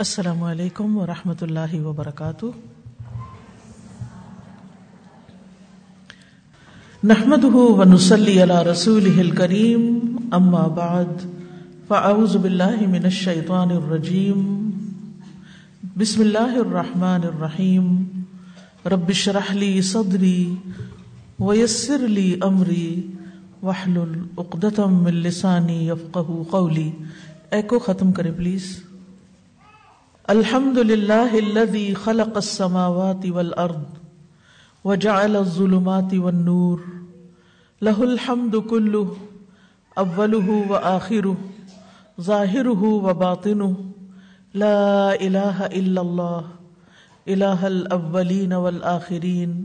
السلام علیکم ورحمۃ اللہ وبرکاتہ۔ نحمد ونسلی علی رسول کریم اما بعد، فاعوذ باللہ من الشیطان الرجیم۔ بسم اللہ الرحمن الرحیم۔ رب اشرح لی صدری ویسر لی امری۔ واحلل عقدۃ من لسانی یفقهوا قولی۔ ایکو ختم کرے پلیز۔ الحمد للہ الذي خلق السماوات والارض وجعل الظلمات والنور له الحمد كله اوله واخره ظاهره وباطنه لا اله الا الله اله الاولين والاخرين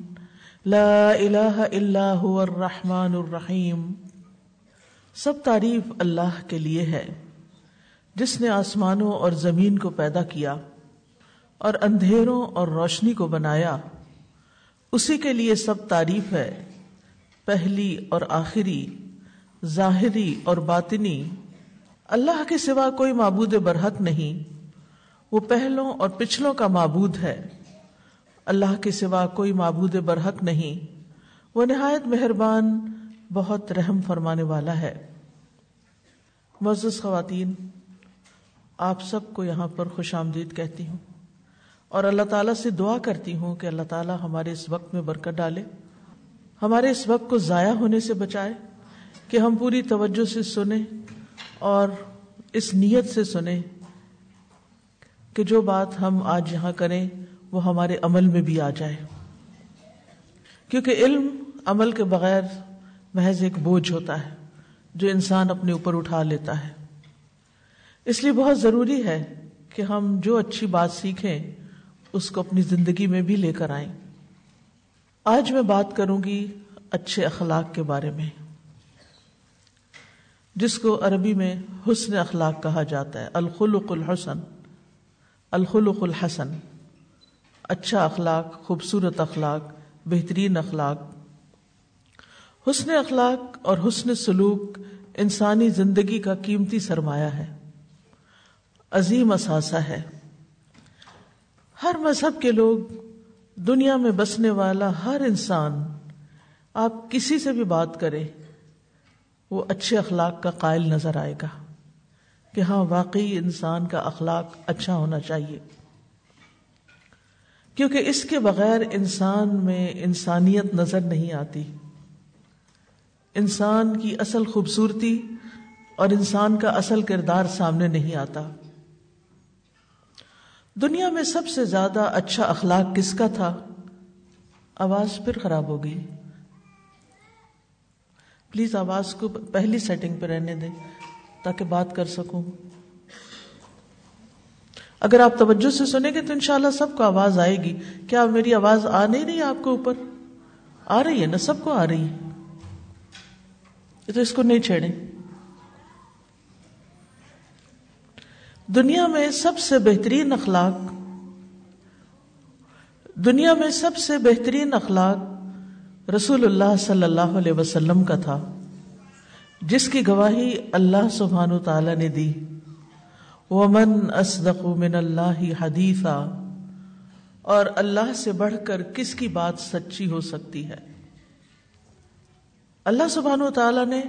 لا اله الا هو الرحمن الرحیم سب تعریف اللہ کے لیے ہے جس نے آسمانوں اور زمین کو پیدا کیا اور اندھیروں اور روشنی کو بنایا، اسی کے لیے سب تعریف ہے، پہلی اور آخری، ظاہری اور باطنی۔ اللہ کے سوا کوئی معبود برحق نہیں، وہ پہلوں اور پچھلوں کا معبود ہے۔ اللہ کے سوا کوئی معبود برحق نہیں، وہ نہایت مہربان، بہت رحم فرمانے والا ہے۔ معزز خواتین آپ سب کو یہاں پر خوش آمدید کہتی ہوں۔ اور اللہ تعالیٰ سے دعا کرتی ہوں کہ اللہ تعالیٰ ہمارے اس وقت میں برکت ڈالے، ہمارے اس وقت کو ضائع ہونے سے بچائے، کہ ہم پوری توجہ سے سنیں اور اس نیت سے سنیں کہ جو بات ہم آج یہاں کریں، وہ ہمارے عمل میں بھی آ جائے۔ کیونکہ علم عمل کے بغیر محض ایک بوجھ ہوتا ہے، جو انسان اپنے اوپر اٹھا لیتا ہے۔ اس لیے بہت ضروری ہے کہ ہم جو اچھی بات سیکھیں، اس کو اپنی زندگی میں بھی لے کر آئیں۔ آج میں بات کروں گی اچھے اخلاق کے بارے میں، جس کو عربی میں حسن اخلاق کہا جاتا ہے، الخلق الحسن۔ الخلق الحسن اچھا اخلاق، خوبصورت اخلاق، بہترین اخلاق۔ حسن اخلاق اور حسن سلوک انسانی زندگی کا قیمتی سرمایہ ہے۔ عظیم اثاثہ ہے۔ ہر مذہب کے لوگ دنیا میں بسنے والا ہر انسان، آپ کسی سے بھی بات کریں، وہ اچھے اخلاق کا قائل نظر آئے گا کہ ہاں واقعی انسان کا اخلاق اچھا ہونا چاہیے۔ کیونکہ اس کے بغیر انسان میں انسانیت نظر نہیں آتی۔ انسان کی اصل خوبصورتی اور انسان کا اصل کردار سامنے نہیں آتا۔ دنیا میں سب سے زیادہ اچھا اخلاق کس کا تھا؟ آواز پھر خراب ہو گئی۔ پلیز آواز کو پہلی سیٹنگ پہ رہنے دیں تاکہ بات کر سکوں۔ اگر آپ توجہ سے سنیں گے تو انشاءاللہ سب کو آواز آئے گی۔ کیا میری آواز آ نہیں رہی آپ کے اوپر؟ آ رہی ہے نا، سب کو آ رہی ہے۔ تو اس کو نہیں چھیڑیں۔ دنیا میں سب سے بہترین اخلاق، دنیا میں سب سے بہترین اخلاق رسول اللہ صلی اللہ علیہ وسلم کا تھا، جس کی گواہی اللہ سبحان و تعالی نے دی۔ ومن اصدق من اللہ حدیثہ اور اللہ سے بڑھ کر کس کی بات سچی ہو سکتی ہے؟ اللہ سبحان و تعالیٰ نے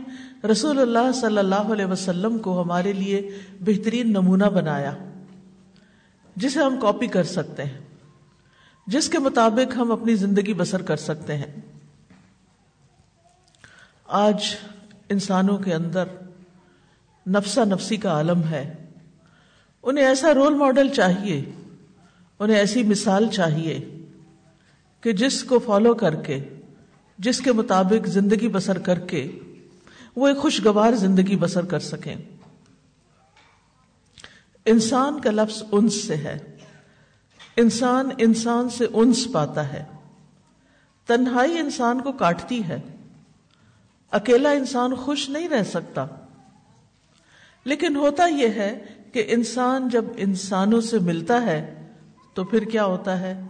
رسول اللہ صلی اللہ علیہ وسلم کو ہمارے لیے بہترین نمونہ بنایا، جسے ہم کاپی کر سکتے ہیں، جس کے مطابق ہم اپنی زندگی بسر کر سکتے ہیں۔ آج انسانوں کے اندر نفسا نفسی کا عالم ہے۔ انہیں ایسا رول ماڈل چاہیے، انہیں ایسی مثال چاہیے کہ جس کو فالو کر کے جس کے مطابق زندگی بسر کر کے وہ ایک خوشگوار زندگی بسر کر سکیں۔ انسان کا لفظ انس سے ہے۔ انسان انسان سے انس پاتا ہے۔ تنہائی انسان کو کاٹتی ہے۔ اکیلا انسان خوش نہیں رہ سکتا۔ لیکن ہوتا یہ ہے کہ انسان جب انسانوں سے ملتا ہے تو پھر کیا ہوتا ہے؟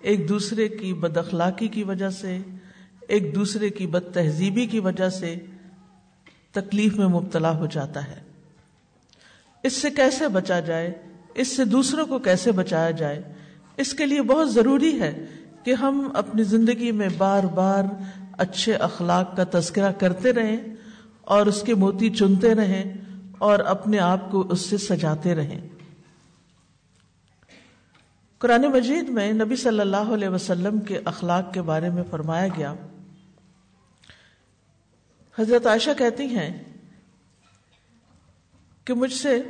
ایک دوسرے کی بد اخلاقی کی وجہ سے ایک دوسرے کی بد تہذیبی کی وجہ سے تکلیف میں مبتلا ہو جاتا ہے۔ اس سے کیسے بچا جائے؟ اس سے دوسروں کو کیسے بچایا جائے؟ اس کے لیے بہت ضروری ہے کہ ہم اپنی زندگی میں بار بار اچھے اخلاق کا تذکرہ کرتے رہیں اور اس کے موتی چنتے رہیں اور اپنے آپ کو اس سے سجاتے رہیں۔ قرآن مجید میں نبی صلی اللہ علیہ وسلم کے اخلاق کے بارے میں فرمایا گیا حضرت عائشہ کہتی ہیں کہ مجھ سے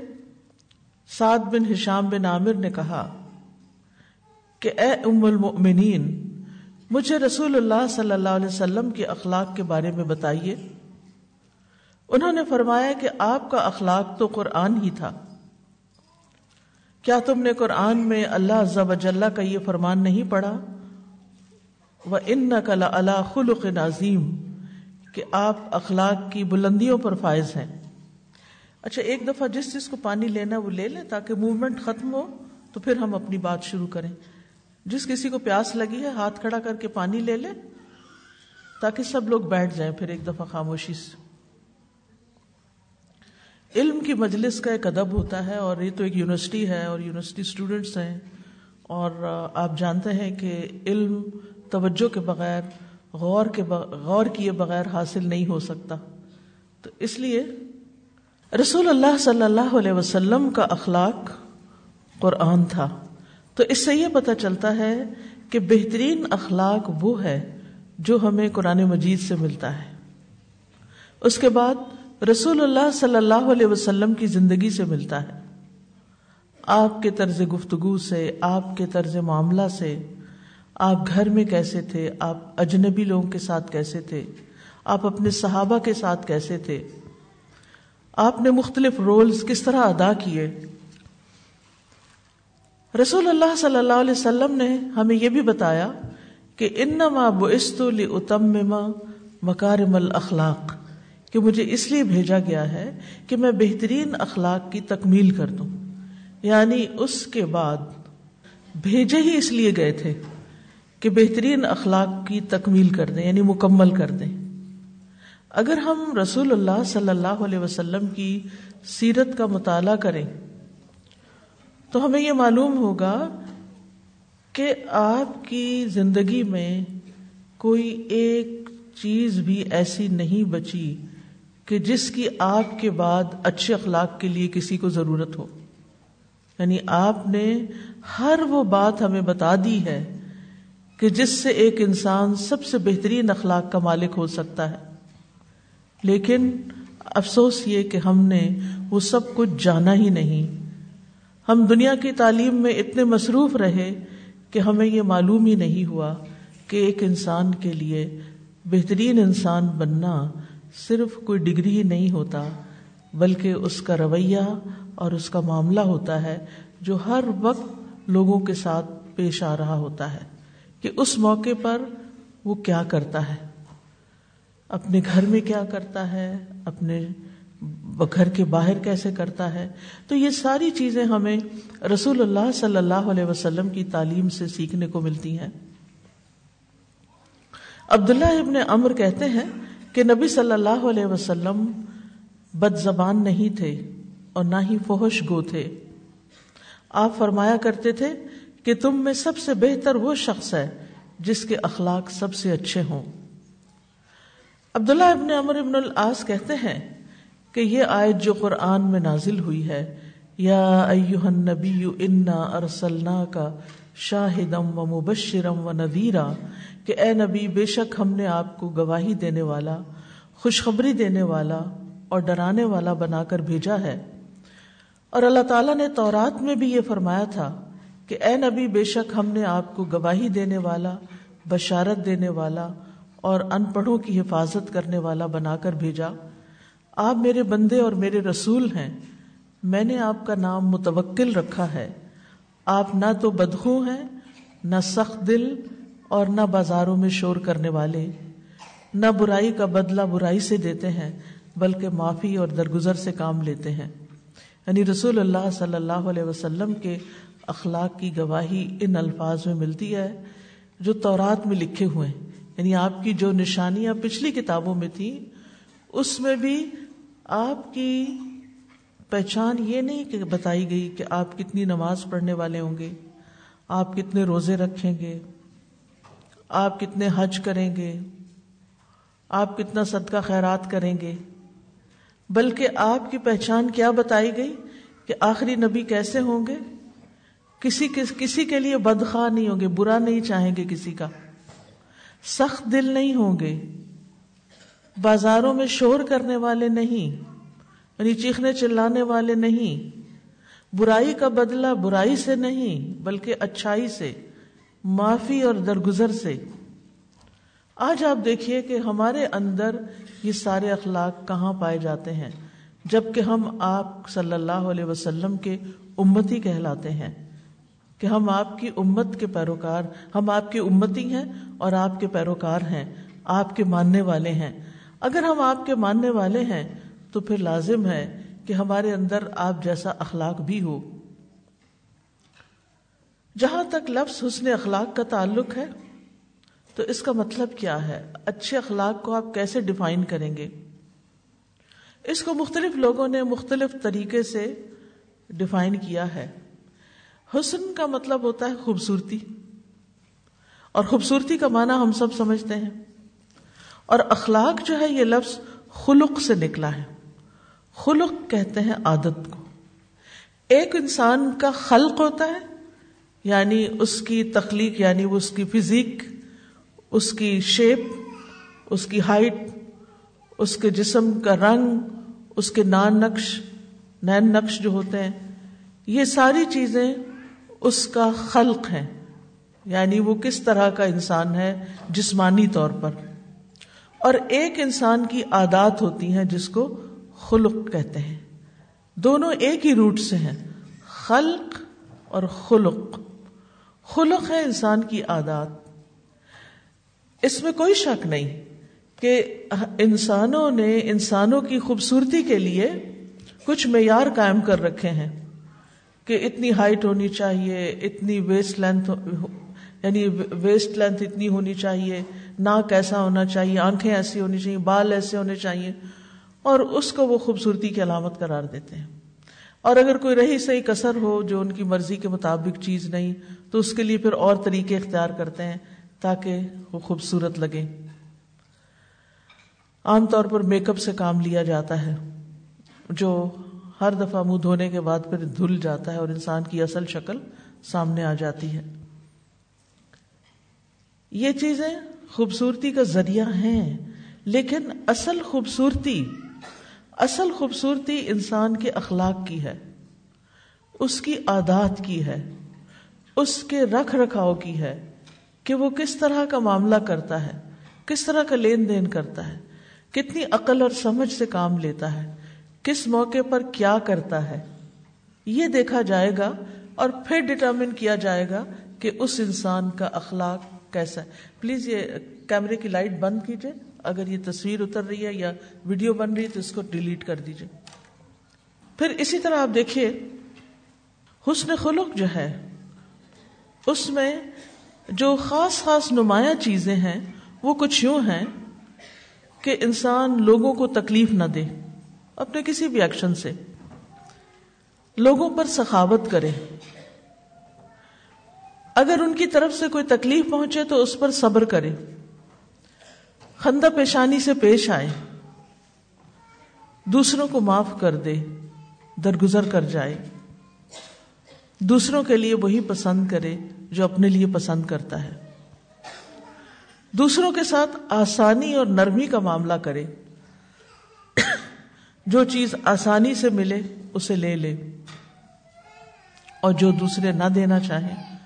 سعد بن ہشام بن عامر نے کہا کہ اے ام المؤمنین، مجھے رسول اللہ صلی اللہ علیہ وسلم کے اخلاق کے بارے میں بتائیے۔ انہوں نے فرمایا کہ آپ کا اخلاق تو قرآن ہی تھا۔ کیا تم نے قرآن میں اللہ ضب اجلّہ کا یہ فرمان نہیں پڑھا؟ وہ ان نقل اللہ خلق نظیم کہ آپ اخلاق کی بلندیوں پر فائز ہیں۔ اچھا ایک دفعہ جس چیز کو پانی لینا وہ لے لیں تاکہ موومنٹ ختم ہو، تو پھر ہم اپنی بات شروع کریں۔ جس کسی کو پیاس لگی ہے، ہاتھ کھڑا کر کے پانی لے لے تاکہ سب لوگ بیٹھ جائیں پھر ایک دفعہ خاموشی سے۔ علم کی مجلس کا ایک ادب ہوتا ہے اور یہ تو ایک یونیورسٹی ہے اور یونیورسٹی اسٹوڈینٹس ہیں اور آپ جانتے ہیں کہ علم توجہ کے بغیر غور کے غور کیے بغیر حاصل نہیں ہو سکتا۔ تو اس لیے رسول اللہ صلی اللہ علیہ وسلم کا اخلاق قرآن تھا۔ تو اس سے یہ پتہ چلتا ہے کہ بہترین اخلاق وہ ہے جو ہمیں قرآن مجید سے ملتا ہے۔ اس کے بعد رسول اللہ صلی اللہ علیہ وسلم کی زندگی سے ملتا ہے۔ آپ کے طرز گفتگو سے، آپ کے طرز معاملہ سے آپ گھر میں کیسے تھے؟ آپ اجنبی لوگوں کے ساتھ کیسے تھے؟ آپ اپنے صحابہ کے ساتھ کیسے تھے؟ آپ نے مختلف رولز کس طرح ادا کیے؟ رسول اللہ صلی اللہ علیہ وسلم نے ہمیں یہ بھی بتایا کہ انما بعثت لاتمم مکارم الاخلاق کہ مجھے اس لیے بھیجا گیا ہے کہ میں بہترین اخلاق کی تکمیل کر دوں۔ یعنی اس کے بعد بھیجے ہی اس لیے گئے تھے۔ کہ بہترین اخلاق کی تکمیل کر دیں یعنی مکمل کر دیں۔ اگر ہم رسول اللہ صلی اللہ علیہ وسلم کی سیرت کا مطالعہ کریں، تو ہمیں یہ معلوم ہوگا کہ آپ کی زندگی میں کوئی ایک چیز بھی ایسی نہیں بچی کہ جس کی آپ کے بعد اچھے اخلاق کے لیے کسی کو ضرورت ہو۔ یعنی آپ نے ہر وہ بات ہمیں بتا دی ہے کہ جس سے ایک انسان سب سے بہترین اخلاق کا مالک ہو سکتا ہے۔ لیکن افسوس یہ کہ ہم نے وہ سب کچھ جانا ہی نہیں۔ ہم دنیا کی تعلیم میں اتنے مصروف رہے کہ ہمیں یہ معلوم ہی نہیں ہوا کہ ایک انسان کے لیے بہترین انسان بننا صرف کوئی ڈگری ہی نہیں ہوتا، بلکہ اس کا رویہ اور اس کا معاملہ ہوتا ہے جو ہر وقت لوگوں کے ساتھ پیش آ رہا ہوتا ہے۔ کہ اس موقع پر وہ کیا کرتا ہے؟ اپنے گھر میں کیا کرتا ہے؟ اپنے گھر کے باہر کیسے کرتا ہے؟ تو یہ ساری چیزیں ہمیں رسول اللہ صلی اللہ علیہ وسلم کی تعلیم سے سیکھنے کو ملتی ہیں۔ عبداللہ ابن امر کہتے ہیں کہ نبی صلی اللہ علیہ وسلم بد زبان نہیں تھے اور نہ ہی فوہش گو تھے۔ آپ فرمایا کرتے تھے کہ تم میں سب سے بہتر وہ شخص ہے جس کے اخلاق سب سے اچھے ہوں۔ عبداللہ ابن عمر ابن العاص کہتے ہیں کہ یہ آیت جو قرآن میں نازل ہوئی ہے، یا ایوہ النبی انا ارسلنا کا شاہدم و مبشرم و نذیرا کہ اے نبی، بے شک ہم نے آپ کو گواہی دینے والا، خوشخبری دینے والا اور ڈرانے والا بنا کر بھیجا ہے۔ اور اللہ تعالیٰ نے تورات میں بھی یہ فرمایا تھا کہ اے نبی، بے شک ہم نے آپ کو گواہی دینے والا، بشارت دینے والا اور ان پڑھوں کی حفاظت کرنے والا بنا کر بھیجا۔ آپ میرے بندے اور میرے رسول ہیں۔ میں نے آپ کا نام متوکل رکھا ہے۔ آپ نہ تو بدخو ہیں، نہ سخت دل اور نہ بازاروں میں شور کرنے والے۔ نہ برائی کا بدلہ برائی سے دیتے ہیں، بلکہ معافی اور درگزر سے کام لیتے ہیں۔ یعنی رسول اللہ صلی اللہ علیہ وسلم کے اخلاق کی گواہی ان الفاظ میں ملتی ہے جو تورات میں لکھے ہوئے ہیں۔ یعنی آپ کی جو نشانیاں پچھلی کتابوں میں تھی اس میں بھی آپ کی پہچان یہ نہیں کہ بتائی گئی کہ آپ کتنی نماز پڑھنے والے ہوں گے، آپ کتنے روزے رکھیں گے، آپ کتنے حج کریں گے، آپ کتنا صدقہ خیرات کریں گے۔ بلکہ آپ کی پہچان کیا بتائی گئی کہ آخری نبی کیسے ہوں گے؟ کسی کسی کے لیے بدخواہ نہیں ہوں گے، برا نہیں چاہیں گے کسی کا۔ سخت دل نہیں ہوں گے۔ بازاروں میں شور کرنے والے نہیں۔ یعنی چیخنے چلانے والے نہیں۔ برائی کا بدلہ برائی سے نہیں، بلکہ اچھائی سے، معافی اور درگزر سے۔ آج آپ دیکھیے کہ ہمارے اندر یہ سارے اخلاق کہاں پائے جاتے ہیں جبکہ ہم آپ صلی اللہ علیہ وسلم کے امتی کہلاتے ہیں۔ کہ ہم آپ کی امت کے پیروکار، ہم آپ کی امتی ہیں اور آپ کے پیروکار ہیں، آپ کے ماننے والے ہیں۔ اگر ہم آپ کے ماننے والے ہیں، تو پھر لازم ہے کہ ہمارے اندر آپ جیسا اخلاق بھی ہو۔ جہاں تک لفظ حسن اخلاق کا تعلق ہے، تو اس کا مطلب کیا ہے؟ اچھے اخلاق کو آپ کیسے ڈیفائن کریں گے؟ اس کو مختلف لوگوں نے مختلف طریقے سے ڈیفائن کیا ہے۔ حسن کا مطلب ہوتا ہے خوبصورتی۔ اور خوبصورتی کا معنی ہم سب سمجھتے ہیں۔ اور اخلاق جو ہے یہ لفظ خلق سے نکلا ہے۔ خلق کہتے ہیں عادت کو۔ ایک انسان کا خلق ہوتا ہے یعنی اس کی تخلیق یعنی وہ اس کی فزیک، اس کی شیپ اس کی ہائٹ اس کے جسم کا رنگ، اس کے نان نقش، نین نقش جو ہوتے ہیں، یہ ساری چیزیں اس کا خلق ہے۔ یعنی وہ کس طرح کا انسان ہے جسمانی طور پر۔ اور ایک انسان کی عادات ہوتی ہیں جس کو خلق کہتے ہیں۔ دونوں ایک ہی روٹ سے ہیں، خلق اور خلق۔ خلق ہے انسان کی عادات۔ اس میں کوئی شک نہیں کہ انسانوں نے انسانوں کی خوبصورتی کے لیے کچھ معیار قائم کر رکھے ہیں۔ کہ اتنی ہائٹ ہونی چاہیے، اتنی ویسٹ لینتھ یعنی ویسٹ لینتھ اتنی ہونی چاہیے، ناک ایسا ہونا چاہیے، آنکھیں ایسی ہونی چاہیے، بال ایسے ہونے چاہیے، اور اس کو وہ خوبصورتی کی علامت قرار دیتے ہیں۔ اور اگر کوئی رہی صحیح کسر ہو، جو ان کی مرضی کے مطابق چیز نہیں، تو اس کے لیے پھر اور طریقے اختیار کرتے ہیں تاکہ وہ خوبصورت لگے۔ عام طور پر میک اپ سے کام لیا جاتا ہے، جو ہر دفعہ منہ دھونے کے بعد پھر دھل جاتا ہے اور انسان کی اصل شکل سامنے آ جاتی ہے۔ یہ چیزیں خوبصورتی کا ذریعہ ہیں، لیکن اصل خوبصورتی اصل خوبصورتی انسان کے اخلاق کی ہے، اس کی عادات کی ہے، اس کے رکھ رکھاؤ کی ہے کہ وہ کس طرح کا معاملہ کرتا ہے، کس طرح کا لین دین کرتا ہے، کتنی عقل اور سمجھ سے کام لیتا ہے۔ کس موقع پر کیا کرتا ہے؟ یہ دیکھا جائے گا اور پھر ڈٹرمن کیا جائے گا کہ اس انسان کا اخلاق کیسا ہے۔ پلیز یہ کیمرے کی لائٹ بند کیجیے اگر یہ تصویر اتر رہی ہے یا ویڈیو بن رہی ہے تو اس کو ڈیلیٹ کر دیجیے پھر اسی طرح آپ دیکھیے، حسن خلق جو ہے، اس میں جو خاص خاص نمایاں چیزیں ہیں، وہ کچھ یوں ہیں کہ انسان لوگوں کو تکلیف نہ دے۔ اپنے کسی بھی ایکشن سے۔ لوگوں پر سخاوت کرے اگر ان کی طرف سے کوئی تکلیف پہنچے تو اس پر صبر کرے خندہ پیشانی سے پیش آئے دوسروں کو معاف کر دے درگزر کر جائے دوسروں کے لیے وہی پسند کرے جو اپنے لیے پسند کرتا ہے۔ دوسروں کے ساتھ آسانی اور نرمی کا معاملہ کرے جو چیز آسانی سے ملے اسے لے لے اور جو دوسرے نہ دینا چاہیں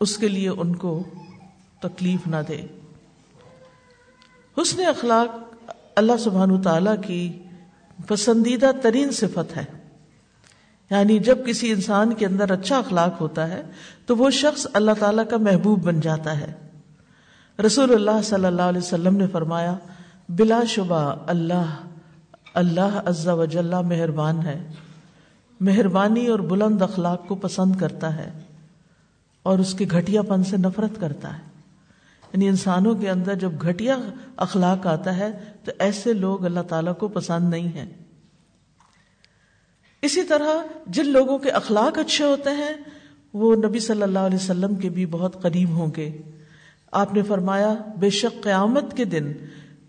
اس کے لیے ان کو تکلیف نہ دے۔ حسن اخلاق اللہ سبحان تعالی کی پسندیدہ ترین صفت ہے۔ یعنی جب کسی انسان کے اندر اچھا اخلاق ہوتا ہے تو وہ شخص اللہ تعالیٰ کا محبوب بن جاتا ہے۔ رسول اللہ صلی اللہ علیہ وسلم نے فرمایا، بلا شبہ اللہ اللہ عزا وجل مہربان ہے۔ مہربانی اور بلند اخلاق کو پسند کرتا ہے اور اس کے گھٹیا پن سے نفرت کرتا ہے۔ یعنی انسانوں کے اندر جب گھٹیا اخلاق آتا ہے تو ایسے لوگ اللہ تعالیٰ کو پسند نہیں ہیں۔ اسی طرح جن لوگوں کے اخلاق اچھے ہوتے ہیں، وہ نبی صلی اللہ علیہ وسلم کے بھی بہت قریب ہوں گے۔ آپ نے فرمایا، بے شک قیامت کے دن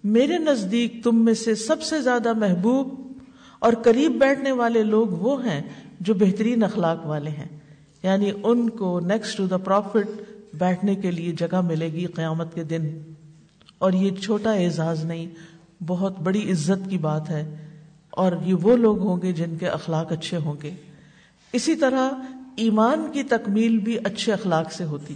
میرے نزدیک تم میں سے سب سے زیادہ محبوب اور قریب بیٹھنے والے لوگ وہ ہیں جو بہترین اخلاق والے ہیں۔ یعنی ان کو نیکسٹ ٹو دا پروفٹ بیٹھنے کے لیے جگہ ملے گی قیامت کے دن۔ اور یہ چھوٹا اعزاز نہیں، بہت بڑی عزت کی بات ہے۔ اور یہ وہ لوگ ہوں گے جن کے اخلاق اچھے ہوں گے۔ اسی طرح ایمان کی تکمیل بھی اچھے اخلاق سے ہوتی۔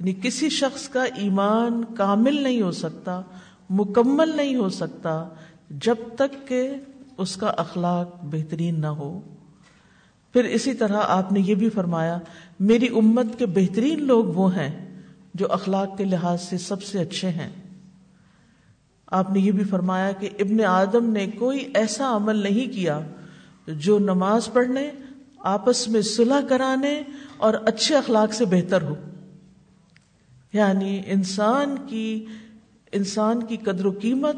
یعنی کسی شخص کا ایمان کامل نہیں ہو سکتا مکمل نہیں ہو سکتا جب تک کہ اس کا اخلاق بہترین نہ ہو۔ پھر اسی طرح آپ نے یہ بھی فرمایا، میری امت کے بہترین لوگ وہ ہیں جو اخلاق کے لحاظ سے سب سے اچھے ہیں۔ آپ نے یہ بھی فرمایا کہ ابن آدم نے کوئی ایسا عمل نہیں کیا جو نماز پڑھنے، آپس میں صلح کرانے اور اچھے اخلاق سے بہتر ہو۔ یعنی انسان کی انسان کی قدر و قیمت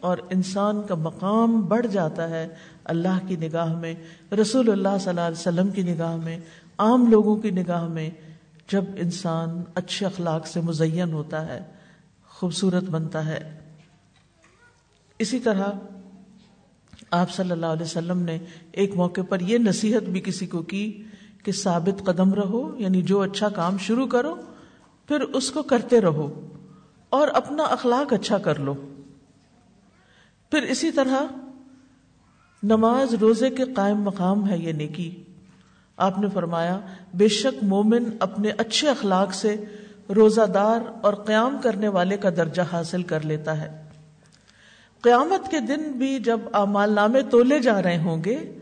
اور انسان کا مقام بڑھ جاتا ہے اللہ کی نگاہ میں، رسول اللہ صلی اللہ علیہ وسلم کی نگاہ میں، عام لوگوں کی نگاہ میں جب انسان اچھے اخلاق سے مزین ہوتا ہے، خوبصورت بنتا ہے۔ اسی طرح آپ صلی اللہ علیہ وسلم نے ایک موقع پر یہ نصیحت بھی کسی کو کی کہ ثابت قدم رہو یعنی جو اچھا کام شروع کرو، پھر اس کو کرتے رہو۔ اور اپنا اخلاق اچھا کر لو۔ پھر اسی طرح نماز روزے کے قائم مقام ہے یہ نیکی۔ آپ نے فرمایا، بے شک مومن اپنے اچھے اخلاق سے روزہ دار اور قیام کرنے والے کا درجہ حاصل کر لیتا ہے۔ قیامت کے دن بھی جب امال نامے تولے جا رہے ہوں گے،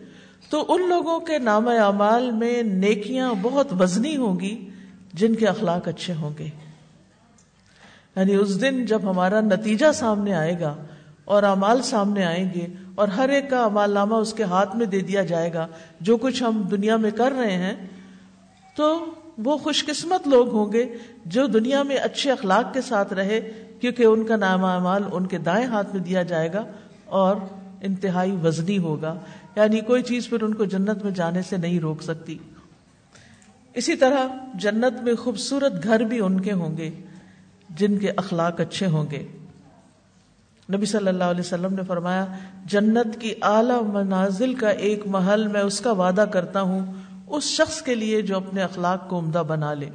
تو ان لوگوں کے نام اعمال میں نیکیاں بہت وزنی ہوں گی جن کے اخلاق اچھے ہوں گے۔ یعنی اس دن جب ہمارا نتیجہ سامنے آئے گا اور امال سامنے آئیں گے اور ہر ایک کا امال نامہ اس کے ہاتھ میں دے دیا جائے گا، جو کچھ ہم دنیا میں کر رہے ہیں، تو وہ خوش قسمت لوگ ہوں گے جو دنیا میں اچھے اخلاق کے ساتھ رہے، کیونکہ ان کا نام اعمال ان کے دائیں ہاتھ میں دیا جائے گا اور انتہائی وزنی ہوگا۔ یعنی کوئی چیز پھر ان کو جنت میں جانے سے نہیں روک سکتی۔ اسی طرح جنت میں خوبصورت گھر بھی ان کے ہوں گے۔ جن کے اخلاق اچھے ہوں گے۔ نبی صلی اللہ علیہ وسلم نے فرمایا، جنت کی اعلی منازل کا ایک محل میں اس کا وعدہ کرتا ہوں، اس شخص کے لیے جو اپنے اخلاق کو عمدہ بنا لے۔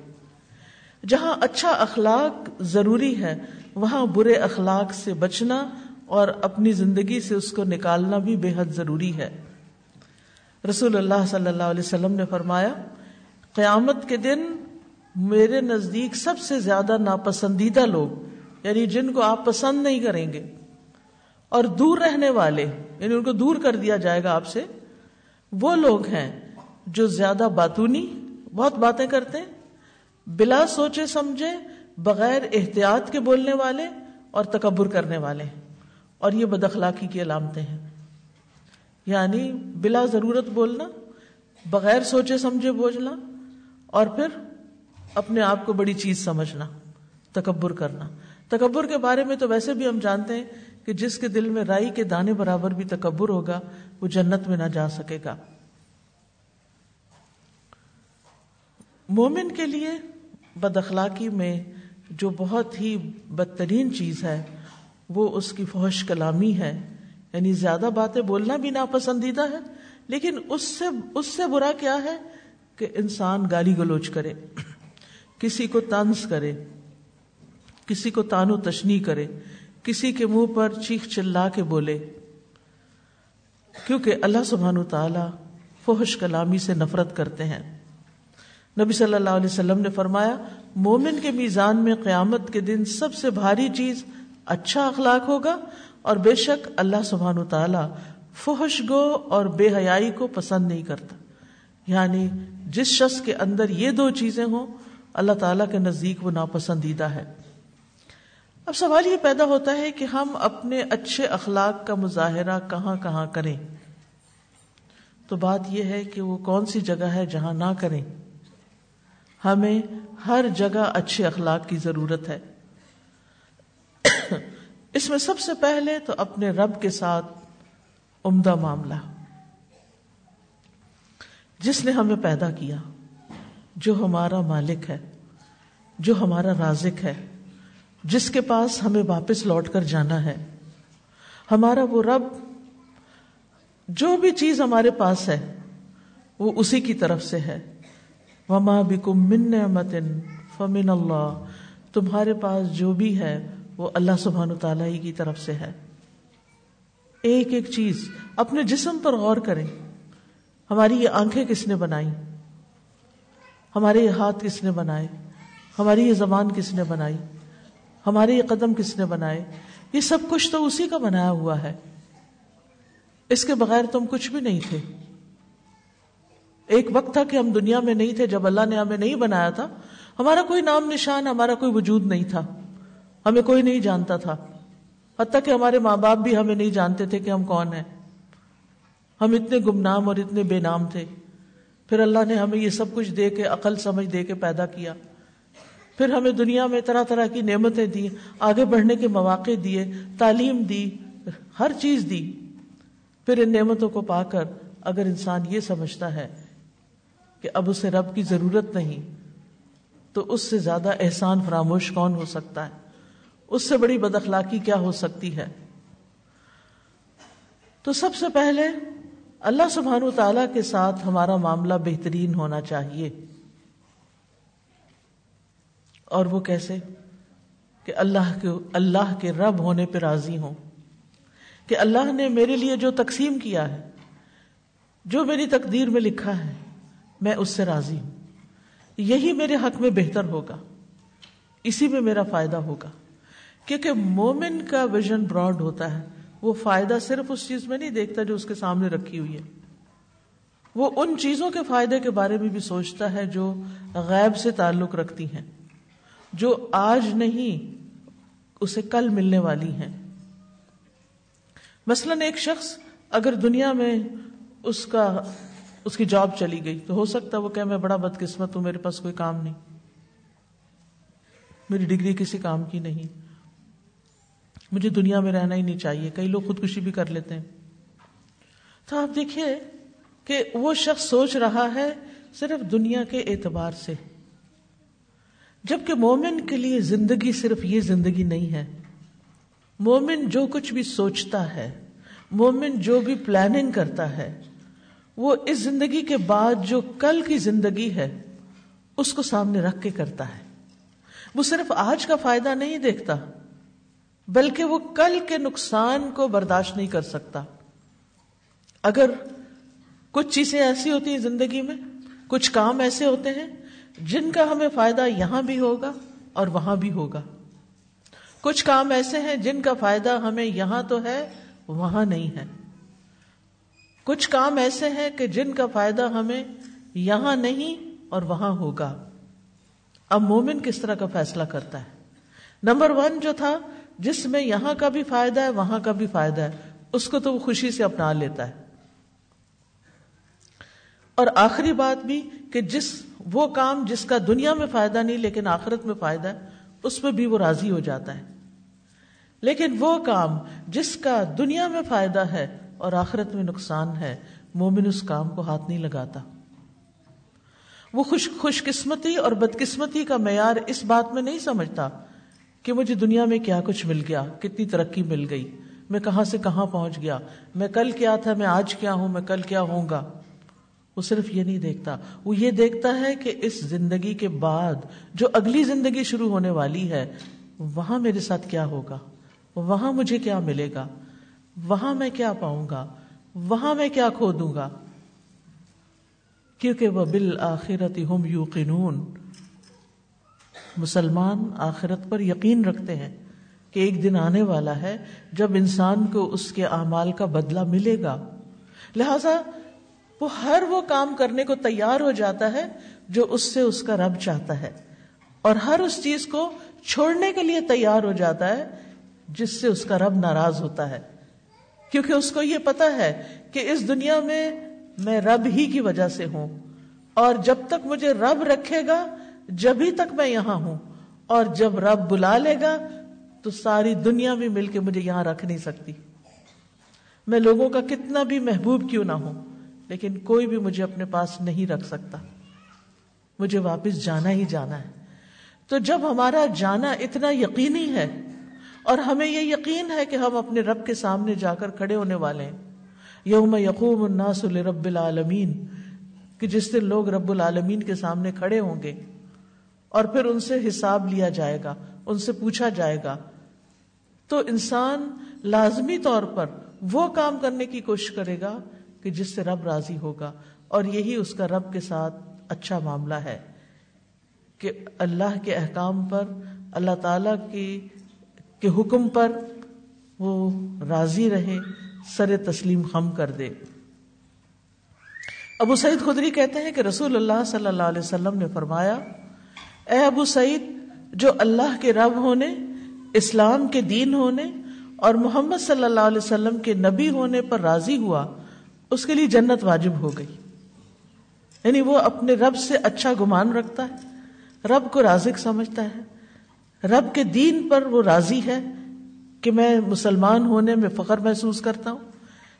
جہاں اچھا اخلاق ضروری ہے، وہاں برے اخلاق سے بچنا اور اپنی زندگی سے اس کو نکالنا بھی بے حد ضروری ہے۔ رسول اللہ صلی اللہ علیہ وسلم نے فرمایا، قیامت کے دن میرے نزدیک سب سے زیادہ ناپسندیدہ لوگ یعنی جن کو آپ پسند نہیں کریں گے، اور دور رہنے والے یعنی ان کو دور کر دیا جائے گا آپ سے، وہ لوگ ہیں جو زیادہ باتونی، بہت باتیں کرتے ہیں بلا سوچے سمجھے، بغیر احتیاط کے بولنے والے اور تکبر کرنے والے، اور یہ بد اخلاقی کی علامتیں ہیں۔ یعنی بلا ضرورت بولنا، بغیر سوچے سمجھے بولنا اور پھر اپنے آپ کو بڑی چیز سمجھنا، تکبر کرنا۔ تکبر کے بارے میں تو ویسے بھی ہم جانتے ہیں کہ جس کے دل میں رائی کے دانے برابر بھی تکبر ہوگا، وہ جنت میں نہ جا سکے گا۔ مومن کے لیے بد اخلاقی میں جو بہت ہی بدترین چیز ہے، وہ اس کی فوش کلامی ہے۔ یعنی زیادہ باتیں بولنا بھی ناپسندیدہ ہے، لیکن اس سے اس سے برا کیا ہے کہ انسان گالی گلوچ کرے۔ کسی کو تنز کرے، کسی کو تانو تشنی کرے، کسی کے منہ پر چیخ چلا کے بولے۔ کیونکہ اللہ سبحان تعالی فوش کلامی سے نفرت کرتے ہیں۔ نبی صلی اللہ علیہ وسلم نے فرمایا، مومن کے میزان میں قیامت کے دن سب سے بھاری چیز اچھا اخلاق ہوگا اور بے شک اللہ سبحان تعالی فحش گو اور بے حیائی کو پسند نہیں کرتا۔ یعنی جس شخص کے اندر یہ دو چیزیں ہوں اللہ تعالیٰ کے نزدیک وہ ناپسندیدہ ہے۔ اب سوال یہ پیدا ہوتا ہے کہ ہم اپنے اچھے اخلاق کا مظاہرہ کہاں کہاں کریں؟ تو بات یہ ہے کہ وہ کون سی جگہ ہے جہاں نہ کریں۔ ہمیں ہر جگہ اچھے اخلاق کی ضرورت ہے۔ اس میں سب سے پہلے تو اپنے رب کے ساتھ عمدہ معاملہ۔ جس نے ہمیں پیدا کیا۔ جو ہمارا مالک ہے، جو ہمارا رازق ہے، جس کے پاس ہمیں واپس لوٹ کر جانا ہے۔ ہمارا وہ رب، جو بھی چیز ہمارے پاس ہے، وہ اسی کی طرف سے ہے۔ وما بکم من نعمت فمن اللہ تمہارے پاس جو بھی ہے، وہ اللہ سبحان تعالیٰ ہی کی طرف سے ہے۔ ایک ایک چیز اپنے جسم پر غور کریں۔ ہماری یہ آنکھیں کس نے بنائی؟ ہمارے یہ ہاتھ کس نے بنائے؟ ہماری یہ زبان کس نے بنائی؟ ہمارے یہ قدم کس نے بنائے؟ یہ سب کچھ تو اسی کا بنایا ہوا ہے۔ اس کے بغیر تم کچھ بھی نہیں تھے۔ ایک وقت تھا کہ ہم دنیا میں نہیں تھے، جب اللہ نے ہمیں نہیں بنایا تھا، ہمارا کوئی نام نشان، ہمارا کوئی وجود نہیں تھا۔ ہمیں کوئی نہیں جانتا تھا۔ حتیٰ کہ ہمارے ماں باپ بھی ہمیں نہیں جانتے تھے کہ ہم کون ہیں۔ ہم اتنے گمنام اور اتنے بے نام تھے۔ پھر اللہ نے ہمیں یہ سب کچھ دے کے، عقل سمجھ دے کے پیدا کیا۔ پھر ہمیں دنیا میں طرح طرح کی نعمتیں دی، آگے بڑھنے کے مواقع دیے، تعلیم دی، ہر چیز دی۔ پھر ان نعمتوں کو پا کر اگر انسان یہ سمجھتا ہے کہ اب اسے رب کی ضرورت نہیں، تو اس سے زیادہ احسان فراموش کون ہو سکتا ہے؟ اس سے بڑی بد اخلاقی کیا ہو سکتی ہے؟ تو سب سے پہلے اللہ سبحان تعالی کے ساتھ ہمارا معاملہ بہترین ہونا چاہیے۔ اور وہ کیسے؟ کہ اللہ کے اللہ کے رب ہونے پہ راضی ہوں۔ کہ اللہ نے میرے لیے جو تقسیم کیا ہے، جو میری تقدیر میں لکھا ہے، میں اس سے راضی ہوں۔ یہی میرے حق میں بہتر ہوگا۔ اسی میں میرا فائدہ ہوگا۔ کیونکہ مومن کا ویژن براڈ ہوتا ہے۔ وہ فائدہ صرف اس چیز میں نہیں دیکھتا جو اس کے سامنے رکھی ہوئی ہے۔ وہ ان چیزوں کے فائدے کے بارے میں بھی سوچتا ہے جو غیب سے تعلق رکھتی ہیں، جو آج نہیں، اسے کل ملنے والی ہیں۔ مثلاً ایک شخص اگر دنیا میں اس کا، اس کی جاب چلی گئی تو ہو سکتا ہے وہ کہ میں بڑا بدقسمت ہوں، میرے پاس کوئی کام نہیں۔ میری ڈگری کسی کام کی نہیں۔ مجھے دنیا میں رہنا ہی نہیں چاہیے، کئی لوگ خودکشی بھی کر لیتے ہیں۔ تو آپ دیکھیے کہ وہ شخص سوچ رہا ہے صرف دنیا کے اعتبار سے، جبکہ مومن کے لیے زندگی صرف یہ زندگی نہیں ہے۔ مومن جو کچھ بھی سوچتا ہے، مومن جو بھی پلاننگ کرتا ہے، وہ اس زندگی کے بعد جو کل کی زندگی ہے، اس کو سامنے رکھ کے کرتا ہے۔ وہ صرف آج کا فائدہ نہیں دیکھتا۔ بلکہ وہ کل کے نقصان کو برداشت نہیں کر سکتا۔ اگر کچھ چیزیں ایسی ہوتی ہیں زندگی میں، کچھ کام ایسے ہوتے ہیں جن کا ہمیں فائدہ یہاں بھی ہوگا اور وہاں بھی ہوگا۔ کچھ کام ایسے ہیں جن کا فائدہ ہمیں یہاں تو ہے، وہاں نہیں ہے۔ کچھ کام ایسے ہیں کہ جن کا فائدہ ہمیں یہاں نہیں اور وہاں ہوگا۔ اب مومن کس طرح کا فیصلہ کرتا ہے؟ نمبر ون جو تھا جس میں یہاں کا بھی فائدہ ہے، وہاں کا بھی فائدہ ہے۔ اس کو تو وہ خوشی سے اپنا لیتا ہے۔ اور آخری بات بھی کہ جس وہ کام جس کا دنیا میں فائدہ نہیں، لیکن آخرت میں فائدہ ہے، اس میں بھی وہ راضی ہو جاتا ہے۔ لیکن وہ کام جس کا دنیا میں فائدہ ہے اور آخرت میں نقصان ہے، مومن اس کام کو ہاتھ نہیں لگاتا۔ وہ خوش خوش قسمتی اور بدقسمتی کا معیار اس بات میں نہیں سمجھتا کہ مجھے دنیا میں کیا کچھ مل گیا؟ کتنی ترقی مل گئی؟ میں کہاں سے کہاں پہنچ گیا؟ میں کل کیا تھا؟ میں آج کیا ہوں؟ میں کل کیا ہوں گا؟ وہ صرف یہ نہیں دیکھتا۔ وہ یہ دیکھتا ہے کہ اس زندگی کے بعد جو اگلی زندگی شروع ہونے والی ہے، وہاں میرے ساتھ کیا ہوگا؟ وہاں مجھے کیا ملے گا؟ وہاں میں کیا پاؤں گا؟ وہاں میں کیا کھو دوں گا؟ کیونکہ وہ بالآخرت ہم یو مسلمان آخرت پر یقین رکھتے ہیں کہ ایک دن آنے والا ہے جب انسان کو اس کے اعمال کا بدلہ ملے گا۔ لہذا وہ ہر وہ کام کرنے کو تیار ہو جاتا ہے جو اس سے اس کا رب چاہتا ہے اور ہر اس چیز کو چھوڑنے کے لیے تیار ہو جاتا ہے جس سے اس کا رب ناراض ہوتا ہے۔ کیونکہ اس کو یہ پتا ہے کہ اس دنیا میں میں رب ہی کی وجہ سے ہوں اور جب تک مجھے رب رکھے گا جبھی تک میں یہاں ہوں اور جب رب بلا لے گا تو ساری دنیا بھی مل کے مجھے یہاں رکھ نہیں سکتی۔ میں لوگوں کا کتنا بھی محبوب کیوں نہ ہوں، لیکن کوئی بھی مجھے اپنے پاس نہیں رکھ سکتا۔ مجھے واپس جانا ہی جانا ہے۔ تو جب ہمارا جانا اتنا یقینی ہے اور ہمیں یہ یقین ہے کہ ہم اپنے رب کے سامنے جا کر کھڑے ہونے والے ہیں، یوم یقوم الناس لرب العالمین، کہ جس دن لوگ رب العالمین کے سامنے کھڑے ہوں گے اور پھر ان سے حساب لیا جائے گا، ان سے پوچھا جائے گا۔ تو انسان لازمی طور پر وہ کام کرنے کی کوشش کرے گا کہ جس سے رب راضی ہوگا، اور یہی اس کا رب کے ساتھ اچھا معاملہ ہے کہ اللہ کے احکام پر، اللہ تعالی کی، کے حکم پر وہ راضی رہے، سر تسلیم خم کر دے۔ ابو سعید خدری کہتے ہیں کہ رسول اللہ صلی اللہ علیہ وسلم نے فرمایا اے ابو سعید، جو اللہ کے رب ہونے، اسلام کے دین ہونے اور محمد صلی اللہ علیہ وسلم کے نبی ہونے پر راضی ہوا، اس کے لیے جنت واجب ہو گئی۔ یعنی وہ اپنے رب سے اچھا گمان رکھتا ہے، رب کو رازق سمجھتا ہے۔ رب کے دین پر وہ راضی ہے کہ میں مسلمان ہونے میں فخر محسوس کرتا ہوں،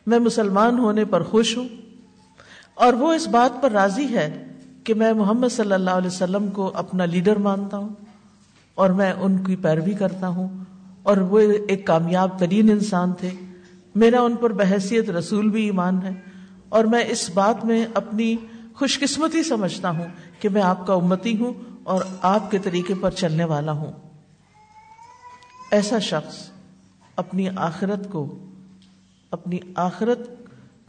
میں مسلمان ہونے پر خوش ہوں۔ اور وہ اس بات پر راضی ہے کہ میں محمد صلی اللہ علیہ وسلم کو اپنا لیڈر مانتا ہوں اور میں ان کی پیروی کرتا ہوں اور وہ ایک کامیاب ترین انسان تھے۔ میرا ان پر بحثیت رسول بھی ایمان ہے اور میں اس بات میں اپنی خوش قسمتی سمجھتا ہوں کہ میں آپ کا امتی ہوں اور آپ کے طریقے پر چلنے والا ہوں۔ ایسا شخص اپنی آخرت کو، اپنی آخرت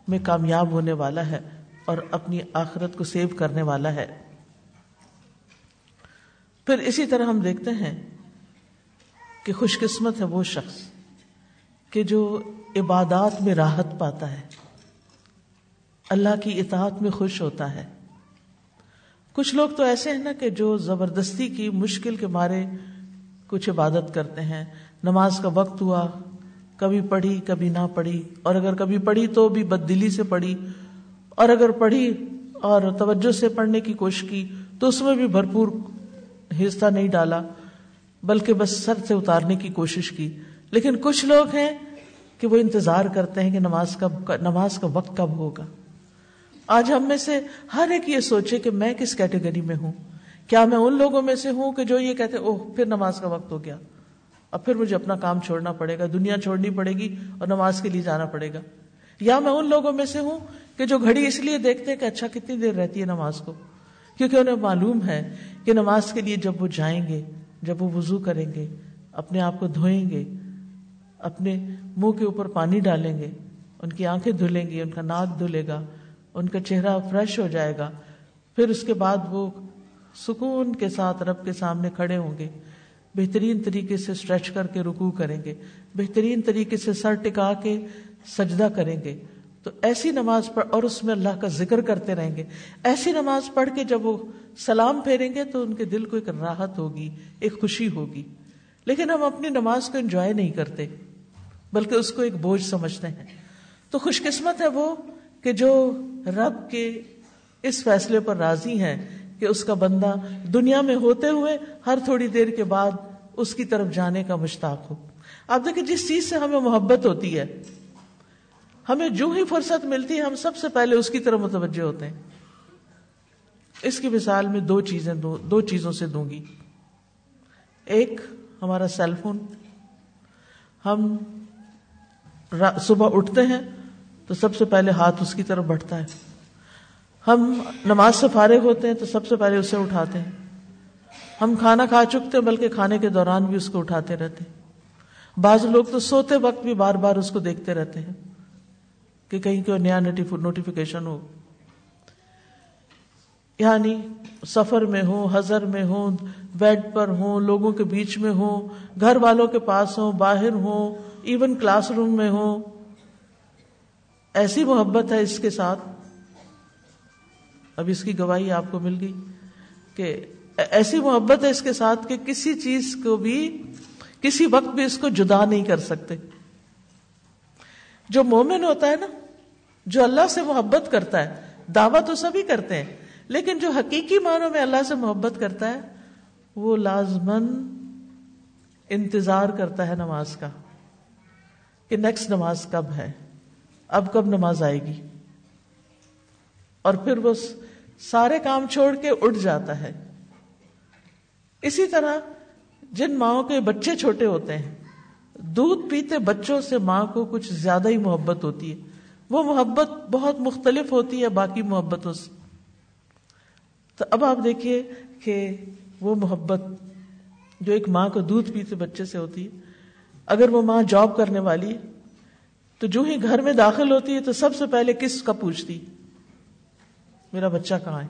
میں کامیاب ہونے والا ہے۔ اور اپنی آخرت کو سیو کرنے والا ہے۔ پھر اسی طرح ہم دیکھتے ہیں کہ خوش قسمت ہے وہ شخص کہ جو عبادات میں راحت پاتا ہے۔ اللہ کی اطاعت میں خوش ہوتا ہے۔ کچھ لوگ تو ایسے ہیں نا کہ جو زبردستی کی مشکل کے مارے کچھ عبادت کرتے ہیں۔ نماز کا وقت ہوا، کبھی پڑھی، کبھی نہ پڑھی، اور اگر کبھی پڑھی تو بھی بد دلی سے پڑھی۔ اور اگر پڑھی اور توجہ سے پڑھنے کی کوشش کی تو اس میں بھی بھرپور حصہ نہیں ڈالا، بلکہ بس سر سے اتارنے کی کوشش کی۔ لیکن کچھ لوگ ہیں کہ وہ انتظار کرتے ہیں کہ نماز کب، نماز کا وقت کب ہوگا۔ آج ہم میں سے ہر ایک یہ سوچے کہ میں کس کیٹیگری میں ہوں؟ کیا میں ان لوگوں میں سے ہوں کہ جو یہ کہتے اوہ، پھر نماز کا وقت ہو گیا۔ اب پھر مجھے اپنا کام چھوڑنا پڑے گا، دنیا چھوڑنی پڑے گی اور نماز کے لیے جانا پڑے گا۔ یا میں ان لوگوں میں سے ہوں کہ جو گھڑی اس لیے دیکھتے کہ اچھا کتنی دیر رہتی ہے نماز کو؟ کیونکہ انہیں معلوم ہے کہ نماز کے لیے جب وہ جائیں گے، جب وہ وضو کریں گے، اپنے آپ کو دھوئیں گے، اپنے منہ کے اوپر پانی ڈالیں گے، ان کی آنکھیں دھلیں گی، ان کا ناک دھلے گا، ان کا چہرہ فریش ہو جائے گا، پھر اس کے بعد وہ سکون کے ساتھ رب کے سامنے کھڑے ہوں گے، بہترین طریقے سے اسٹریچ کر کے رکو کریں گے، بہترین طریقے سے سر ٹکا کے سجدہ کریں گے۔ تو ایسی نماز پڑھ اور اس میں اللہ کا ذکر کرتے رہیں گے۔ ایسی نماز پڑھ کے جب وہ سلام پھیریں گے تو ان کے دل کو ایک راحت ہوگی، ایک خوشی ہوگی۔ لیکن ہم اپنی نماز کو انجوائے نہیں کرتے، بلکہ اس کو ایک بوجھ سمجھتے ہیں۔ تو خوش قسمت ہے وہ کہ جو رب کے اس فیصلے پر راضی ہیں کہ اس کا بندہ دنیا میں ہوتے ہوئے ہر تھوڑی دیر کے بعد اس کی طرف جانے کا مشتاق ہو۔ آپ دیکھیں جس چیز سے ہمیں محبت ہوتی ہے ہمیں جو ہی فرصت ملتی ہے ہم سب سے پہلے اس کی طرف متوجہ ہوتے ہیں۔ اس کی مثال میں دو چیزیں دو, دو چیزوں سے دوں گی۔ ایک ہمارا سیل فون ہم صبح اٹھتے ہیں تو سب سے پہلے ہاتھ اس کی طرف بڑھتا ہے۔ ہم نماز سے فارغ ہوتے ہیں تو سب سے پہلے اسے اٹھاتے ہیں۔ ہم کھانا کھا چکتے ہیں بلکہ کھانے کے دوران بھی اس کو اٹھاتے رہتے ہیں۔ بعض لوگ تو سوتے وقت بھی بار بار اس کو دیکھتے رہتے ہیں۔ کہ کہیں کوئی نیا نوٹیفیکیشن ہو۔ یعنی سفر میں ہو ہزر میں ہو بیڈ پر ہو لوگوں کے بیچ میں ہو گھر والوں کے پاس ہو باہر ہو ایون کلاس روم میں ہو ایسی محبت ہے اس کے ساتھ۔ اب اس کی گواہی آپ کو مل گئی کہ ایسی محبت ہے اس کے ساتھ کہ کسی چیز کو بھی، کسی وقت بھی اس کو جدا نہیں کر سکتے۔ جو مومن ہوتا ہے نا جو اللہ سے محبت کرتا ہے، دعویٰ تو سبھی کرتے ہیں، لیکن جو حقیقی معنوں میں اللہ سے محبت کرتا ہے، وہ لازمن انتظار کرتا ہے نماز کا کہ نیکسٹ نماز کب ہے، اب کب نماز آئے گی۔ اور پھر وہ سارے کام چھوڑ کے اٹھ جاتا ہے۔ اسی طرح جن ماؤں کے بچے چھوٹے ہوتے ہیں، دودھ پیتے بچوں سے ماں کو کچھ زیادہ ہی محبت ہوتی ہے۔ وہ محبت بہت مختلف ہوتی ہے باقی محبتوں سے۔ تو اب آپ دیکھیے کہ وہ محبت جو ایک ماں کو دودھ پیتے بچے سے ہوتی ہے، اگر وہ ماں جاب کرنے والی تو جو ہی گھر میں داخل ہوتی ہے، تو سب سے پہلے کس کا پوچھتی میرا بچہ کہاں ہے؟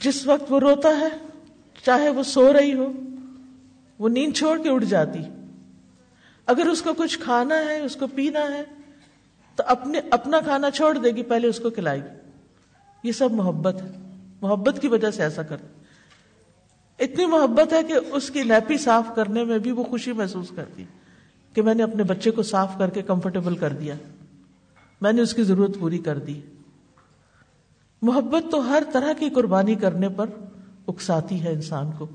جس وقت وہ روتا ہے، چاہے وہ سو رہی ہو، وہ نیند چھوڑ کے اٹھ جاتی۔ اگر اس کو کچھ کھانا ہے، اس کو پینا ہے تو اپنے اپنا کھانا چھوڑ دے گی، پہلے اس کو کھلائے گی۔ یہ سب محبت ہے۔ محبت کی وجہ سے ایسا کر اتنی محبت ہے کہ اس کی نیپی صاف کرنے میں بھی وہ خوشی محسوس کرتی کہ میں نے اپنے بچے کو صاف کر کے کمفرٹیبل کر دیا۔ میں نے اس کی ضرورت پوری کر دی۔ محبت تو ہر طرح کی قربانی کرنے پر اکساتی ہے انسان کو۔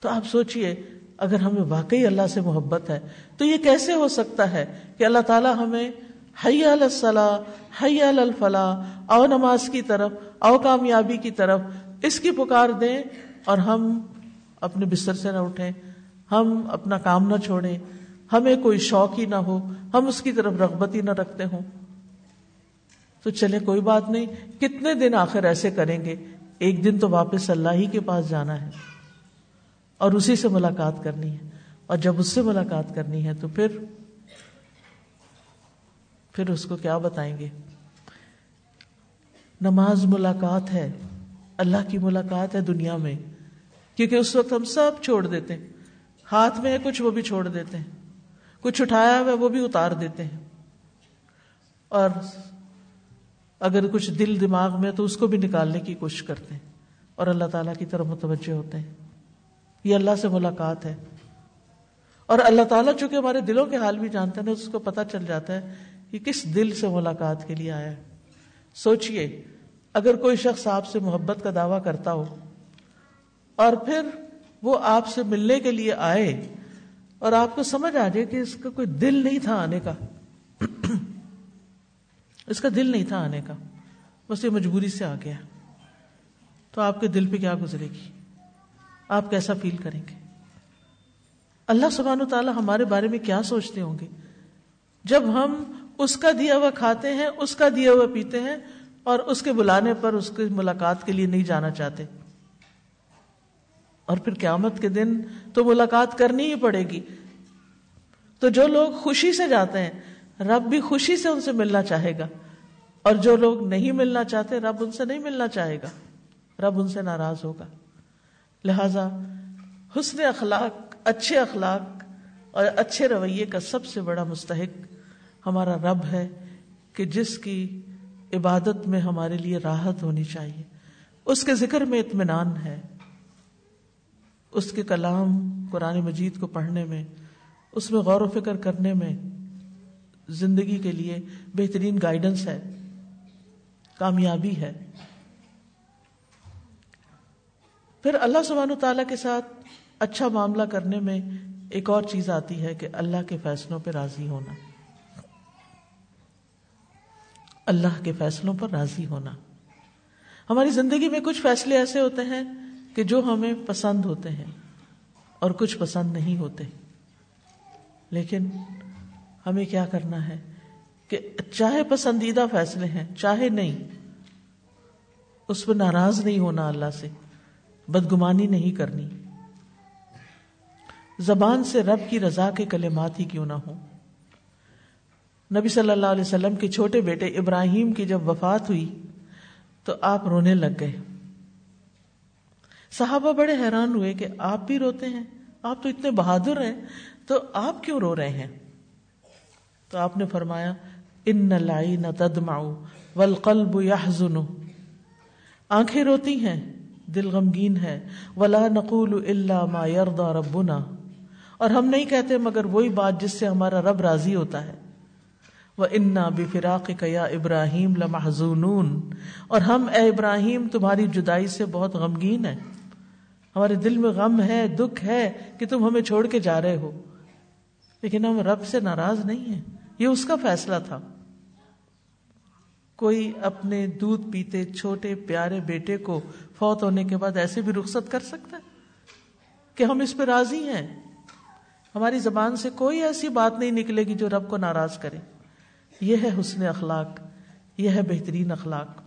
تو آپ سوچئے، اگر ہمیں واقعی اللہ سے محبت ہے، تو یہ کیسے ہو سکتا ہے کہ اللہ تعالیٰ ہمیں حیا الصلاح حیا الفلاح او نماز کی طرف او کامیابی کی طرف، اس کی پکار دیں اور ہم اپنے بستر سے نہ اٹھیں، ہم اپنا کام نہ چھوڑیں، ہمیں کوئی شوق ہی نہ ہو، ہم اس کی طرف رغبت ہی نہ رکھتے ہوں۔ تو چلے کوئی بات نہیں، کتنے دن آخر ایسے کریں گے؟ ایک دن تو واپس اللہ ہی کے پاس جانا ہے۔ اور اسی سے ملاقات کرنی ہے۔ اور جب اس سے ملاقات کرنی ہے تو پھر پھر اس کو کیا بتائیں گے؟ نماز ملاقات ہے، اللہ کی ملاقات ہے دنیا میں، کیونکہ اس وقت ہم سب چھوڑ دیتے ہیں۔ ہاتھ میں ہے کچھ، وہ بھی چھوڑ دیتے ہیں۔ کچھ اٹھایا ہوا وہ بھی اتار دیتے ہیں۔ اور اگر کچھ دل دماغ میں تو اس کو بھی نکالنے کی کوشش کرتے ہیں۔ اور اللہ تعالیٰ کی طرف متوجہ ہوتے ہیں۔ یہ اللہ سے ملاقات ہے۔ اور اللہ تعالیٰ چونکہ ہمارے دلوں کے حال بھی جانتے ہیں، اس کو پتا چل جاتا ہے کہ کس دل سے ملاقات کے لیے آیا ہے۔ سوچئے، اگر کوئی شخص آپ سے محبت کا دعویٰ کرتا ہو اور پھر وہ آپ سے ملنے کے لیے آئے اور آپ کو سمجھ آ جائے کہ اس کا کوئی دل نہیں تھا آنے کا، اس کا دل نہیں تھا آنے کا، بس یہ مجبوری سے آ گیا۔ تو آپ کے دل پہ کیا گزرے گی؟ آپ کیسا فیل کریں گے؟ اللہ سبحانہ و تعالیٰ ہمارے بارے میں کیا سوچتے ہوں گے؟ جب ہم اس کا دیا ہوا کھاتے ہیں، اس کا دیا ہوا پیتے ہیں اور اس کے بلانے پر اس کی ملاقات کے لیے نہیں جانا چاہتے۔ اور پھر قیامت کے دن تو ملاقات کرنی ہی پڑے گی۔ تو جو لوگ خوشی سے جاتے ہیں، رب بھی خوشی سے ان سے ملنا چاہے گا۔ اور جو لوگ نہیں ملنا چاہتے، رب ان سے نہیں ملنا چاہے گا۔ رب ان سے ناراض ہوگا۔ لہذا حسن اخلاق، اچھے اخلاق اور اچھے رویے کا سب سے بڑا مستحق ہمارا رب ہے کہ جس کی عبادت میں ہمارے لیے راحت ہونی چاہیے۔ اس کے ذکر میں اطمینان ہے۔ اس کے کلام قرآن مجید کو پڑھنے میں، اس میں غور و فکر کرنے میں زندگی کے لیے بہترین گائیڈنس ہے، کامیابی ہے۔ پھر اللہ سبحانہ تعالی کے ساتھ اچھا معاملہ کرنے میں ایک اور چیز آتی ہے کہ اللہ کے فیصلوں پہ راضی ہونا۔ اللہ کے فیصلوں پر راضی ہونا۔ ہماری زندگی میں کچھ فیصلے ایسے ہوتے ہیں کہ جو ہمیں پسند ہوتے ہیں اور کچھ پسند نہیں ہوتے۔ لیکن ہمیں کیا کرنا ہے کہ چاہے پسندیدہ فیصلے ہیں، چاہے نہیں، اس پہ ناراض نہیں ہونا اللہ سے، بدگمانی نہیں کرنی۔ زبان سے رب کی رضا کے کلمات ہی کیوں نہ ہو نبی صلی اللہ علیہ وسلم کے چھوٹے بیٹے ابراہیم کی جب وفات ہوئی تو آپ رونے لگ گئے۔ صحابہ بڑے حیران ہوئے کہ آپ بھی روتے ہیں، آپ تو اتنے بہادر ہیں، تو آپ کیوں رو رہے ہیں؟ تو آپ نے فرمایا، ان لائی نہ تدماؤ ولقلب یا آنکھیں روتی ہیں، دل غمگین ہے۔ ولا نقول اللہ ما یردا ربنا۔ اور ہم نہیں کہتے مگر وہی بات جس سے ہمارا رب راضی ہوتا ہے۔ وہ انا بے فراق یا ابراہیم لمحزون اور ہم اے ابراہیم، تمہاری جدائی سے بہت غمگین ہیں۔ ہمارے دل میں غم ہے، دکھ ہے کہ تم ہمیں چھوڑ کے جا رہے ہو۔ لیکن ہم رب سے ناراض نہیں ہیں۔ یہ اس کا فیصلہ تھا۔ کوئی اپنے دودھ پیتے چھوٹے پیارے بیٹے کو فوت ہونے کے بعد ایسے بھی رخصت کر سکتا ہے کہ ہم اس پہ راضی ہیں؟ ہماری زبان سے کوئی ایسی بات نہیں نکلے گی جو رب کو ناراض کرے۔ یہ ہے حسن اخلاق، یہ ہے بہترین اخلاق۔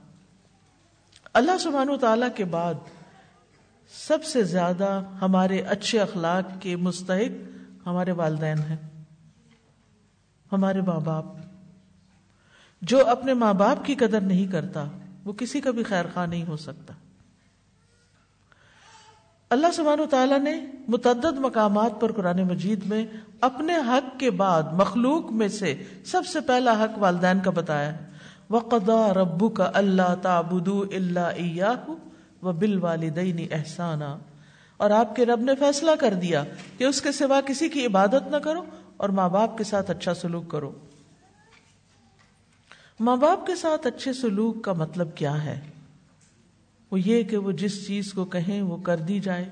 اللہ سبحانہ و تعالی کے بعد سب سے زیادہ ہمارے اچھے اخلاق کے مستحق ہمارے والدین ہیں، ہمارے ماں باپ۔ جو اپنے ماں باپ کی قدر نہیں کرتا، وہ کسی کا بھی خیر خواہ نہیں ہو سکتا۔ اللہ سبحانہ تعالیٰ نے متعدد مقامات پر قرآن مجید میں اپنے حق کے بعد مخلوق میں سے سب سے پہلا حق والدین کا بتایا وقدا ربو کا اللہ تابود اللہ و بال والدین احسانہ اور آپ کے رب نے فیصلہ کر دیا کہ اس کے سوا کسی کی عبادت نہ کرو اور ماں باپ کے ساتھ اچھا سلوک کرو۔ ماں باپ کے ساتھ اچھے سلوک کا مطلب کیا ہے؟ وہ یہ کہ وہ جس چیز کو کہیں وہ کر دی جائے،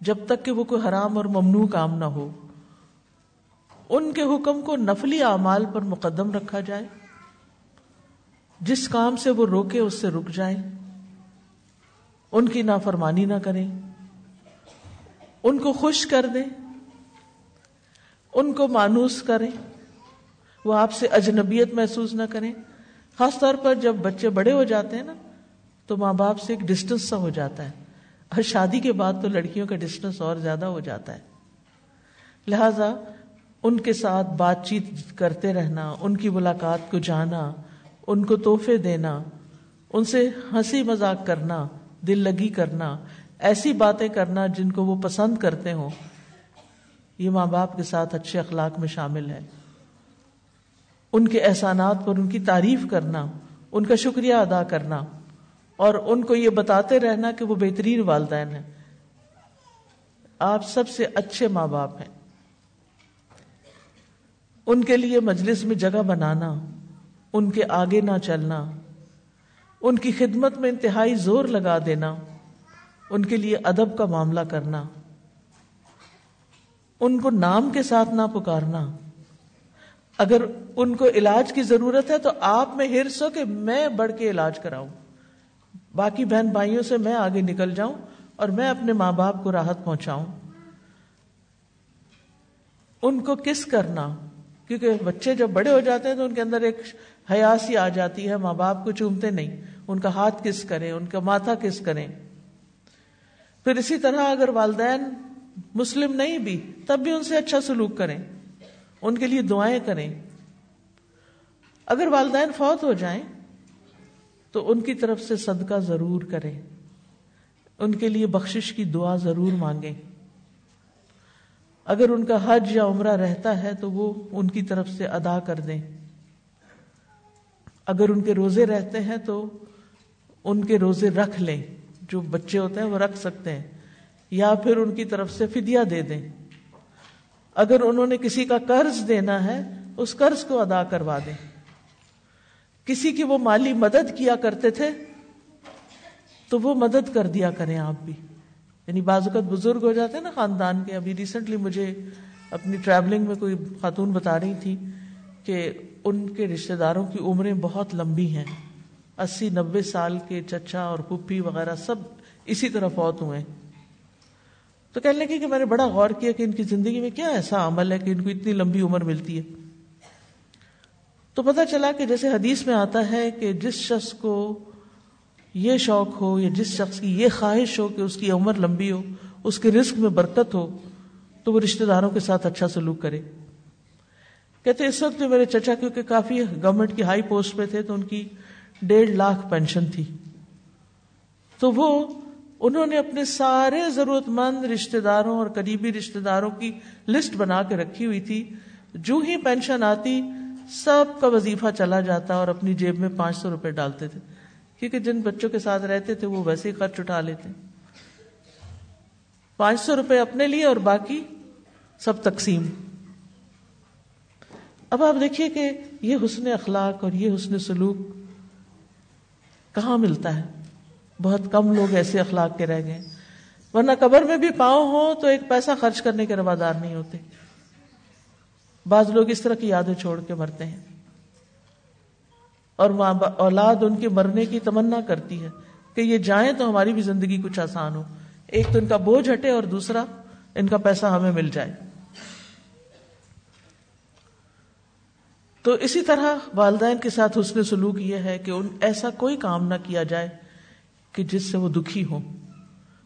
جب تک کہ وہ کوئی حرام اور ممنوع کام نہ ہو۔ ان کے حکم کو نفلی اعمال پر مقدم رکھا جائے۔ جس کام سے وہ روکے اس سے رک جائیں۔ ان کی نافرمانی نہ کریں۔ ان کو خوش کر دیں۔ ان کو مانوس کریں۔ وہ آپ سے اجنبیت محسوس نہ کریں۔ خاص طور پر جب بچے بڑے ہو جاتے ہیں نا تو ماں باپ سے ایک ڈسٹینس سا ہو جاتا ہے۔ اور شادی کے بعد تو لڑکیوں کا ڈسٹینس اور زیادہ ہو جاتا ہے۔ لہذا ان کے ساتھ بات چیت کرتے رہنا، ان کی ملاقات کو جانا، ان کو تحفے دینا، ان سے ہنسی مذاق کرنا، دل لگی کرنا، ایسی باتیں کرنا جن کو وہ پسند کرتے ہوں۔ یہ ماں باپ کے ساتھ اچھے اخلاق میں شامل ہے۔ ان کے احسانات پر ان کی تعریف کرنا، ان کا شکریہ ادا کرنا۔ اور ان کو یہ بتاتے رہنا کہ وہ بہترین والدین ہیں۔ آپ سب سے اچھے ماں باپ ہیں۔ ان کے لیے مجلس میں جگہ بنانا، ان کے آگے نہ چلنا، ان کی خدمت میں انتہائی زور لگا دینا، ان کے لیے ادب کا معاملہ کرنا، ان کو نام کے ساتھ نہ پکارنا۔ اگر ان کو علاج کی ضرورت ہے تو آپ میں ہرس ہو کہ میں بڑھ کے علاج کراؤں۔ باقی بہن بھائیوں سے میں آگے نکل جاؤں اور میں اپنے ماں باپ کو راحت پہنچاؤں۔ ان کو کس کرنا؟ کیونکہ بچے جب بڑے ہو جاتے ہیں تو ان کے اندر ایک حیاسی آ جاتی ہے۔ ماں باپ کو چومتے نہیں۔ ان کا ہاتھ کس کریں؟ ان کا ماتھا کس کریں؟ پھر اسی طرح اگر والدین مسلم نہیں بھی، تب بھی ان سے اچھا سلوک کریں۔ ان کے لیے دعائیں کریں۔ اگر والدین فوت ہو جائیں تو ان کی طرف سے صدقہ ضرور کریں۔ ان کے لیے بخشش کی دعا ضرور مانگیں۔ اگر ان کا حج یا عمرہ رہتا ہے تو وہ ان کی طرف سے ادا کر دیں۔ اگر ان کے روزے رہتے ہیں تو ان کے روزے رکھ لیں۔ جو بچے ہوتے ہیں وہ رکھ سکتے ہیں۔ یا پھر ان کی طرف سے فدیہ دے دیں۔ اگر انہوں نے کسی کا قرض دینا ہے، اس قرض کو ادا کروا دیں۔ کسی کی وہ مالی مدد کیا کرتے تھے تو وہ مدد کر دیا کریں آپ بھی۔ یعنی بعض اوقات بزرگ ہو جاتے ہیں نا خاندان کے۔ ابھی ریسنٹلی مجھے اپنی ٹریولنگ میں کوئی خاتون بتا رہی تھی کہ ان کے رشتے داروں کی عمریں بہت لمبی ہیں۔ اسی نبے سال کے چچا اور پپھی وغیرہ سب اسی طرح فوت ہوئے۔ تو کہنے لگی کہ میں نے بڑا غور کیا کہ ان کی زندگی میں کیا ایسا عمل ہے کہ ان کو اتنی لمبی عمر ملتی ہے۔ تو پتہ چلا کہ جیسے حدیث میں آتا ہے کہ جس شخص کو یہ شوق ہو یا جس شخص کی یہ خواہش ہو کہ اس کی عمر لمبی ہو، اس کے رزق میں برکت ہو، تو وہ رشتے داروں کے ساتھ اچھا سلوک کرے۔ کہتے اس وقت جو میرے چچا، کیونکہ کافی گورنمنٹ کی ہائی پوسٹ پہ تھے، تو ان کی ڈیڑھ لاکھ پینشن تھی۔ تو وہ، انہوں نے اپنے سارے ضرورت مند رشتے داروں اور قریبی رشتے داروں کی لسٹ بنا کے رکھی ہوئی تھی۔ جو ہی پینشن آتی سب کا وظیفہ چلا جاتا اور اپنی جیب میں پانچ سو روپے ڈالتے تھے۔ کیونکہ جن بچوں کے ساتھ رہتے تھے وہ ویسے ہی خرچ اٹھا لیتے۔ پانچ سو روپے اپنے لیے اور باقی سب تقسیم۔ اب آپ دیکھیے کہ یہ حسن اخلاق اور یہ حسن سلوک کہاں ملتا ہے؟ بہت کم لوگ ایسے اخلاق کے رہ گئے۔ ورنہ قبر میں بھی پاؤں ہو تو ایک پیسہ خرچ کرنے کے روادار نہیں ہوتے۔ بعض لوگ اس طرح کی یادیں چھوڑ کے مرتے ہیں۔ اور اولاد ان کے مرنے کی تمنا کرتی ہے کہ یہ جائیں تو ہماری بھی زندگی کچھ آسان ہو۔ ایک تو ان کا بوجھ ہٹے اور دوسرا ان کا پیسہ ہمیں مل جائے۔ تو اسی طرح والدین کے ساتھ حسن سلوک یہ ہے کہ ان ایسا کوئی کام نہ کیا جائے کہ جس سے وہ دکھی ہو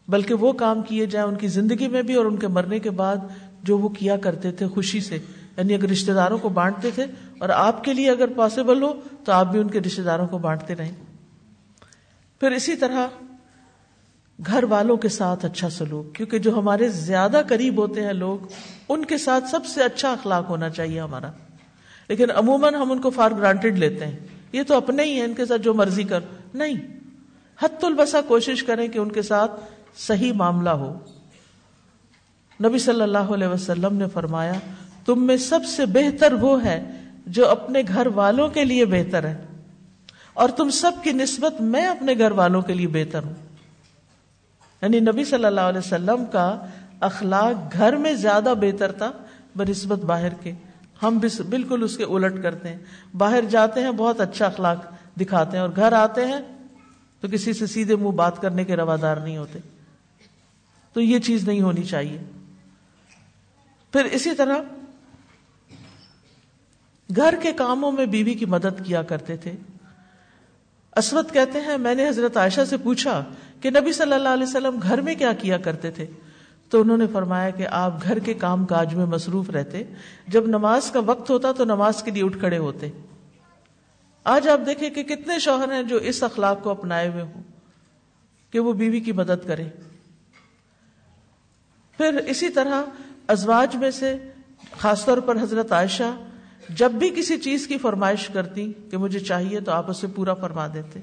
بلکہ وہ کام کیے جائیں ان کی زندگی میں بھی اور ان کے مرنے کے بعد جو وہ کیا کرتے تھے خوشی سے۔ یعنی اگر رشتے داروں کو بانٹتے تھے اور آپ کے لیے اگر پاسبل ہو تو آپ بھی ان کے رشتے داروں کو بانٹتے رہیں۔ پھر اسی طرح گھر والوں کے ساتھ اچھا سلوک، کیونکہ جو ہمارے زیادہ قریب ہوتے ہیں لوگ، ان کے ساتھ سب سے اچھا اخلاق ہونا چاہیے ہمارا۔ لیکن عموماً ہم ان کو فار گرانٹیڈ لیتے ہیں۔ یہ تو اپنے ہی ہیں، ان کے ساتھ جو مرضی کر۔ نہیں۔ حت البسا کوشش کریں کہ ان کے ساتھ صحیح معاملہ ہو۔ نبی صلی اللہ علیہ وسلم نے فرمایا تم میں سب سے بہتر وہ ہے جو اپنے گھر والوں کے لیے بہتر ہے۔ اور تم سب کی نسبت میں اپنے گھر والوں کے لیے بہتر ہوں۔ یعنی نبی صلی اللہ علیہ وسلم کا اخلاق گھر میں زیادہ بہتر تھا بنسبت باہر کے۔ ہم بالکل اس کے الٹ کرتے ہیں۔ باہر جاتے ہیں، بہت اچھا اخلاق دکھاتے ہیں۔ اور گھر آتے ہیں تو کسی سے سیدھے منہ بات کرنے کے روادار نہیں ہوتے۔ تو یہ چیز نہیں ہونی چاہیے۔ پھر اسی طرح گھر کے کاموں میں بیوی کی مدد کیا کرتے تھے۔ اسود کہتے ہیں، میں نے حضرت عائشہ سے پوچھا کہ نبی صلی اللہ علیہ وسلم گھر میں کیا کیا کرتے تھے؟ تو انہوں نے فرمایا کہ آپ گھر کے کام کاج میں مصروف رہتے۔ جب نماز کا وقت ہوتا تو نماز کے لیے اٹھ کھڑے ہوتے۔ آج آپ دیکھیں کہ کتنے شوہر ہیں جو اس اخلاق کو اپنائے ہوئے ہوں کہ وہ بیوی کی مدد کرے پھر اسی طرح ازواج میں سے خاص طور پر حضرت عائشہ جب بھی کسی چیز کی فرمائش کرتی کہ مجھے چاہیے تو آپ اسے پورا فرما دیتے،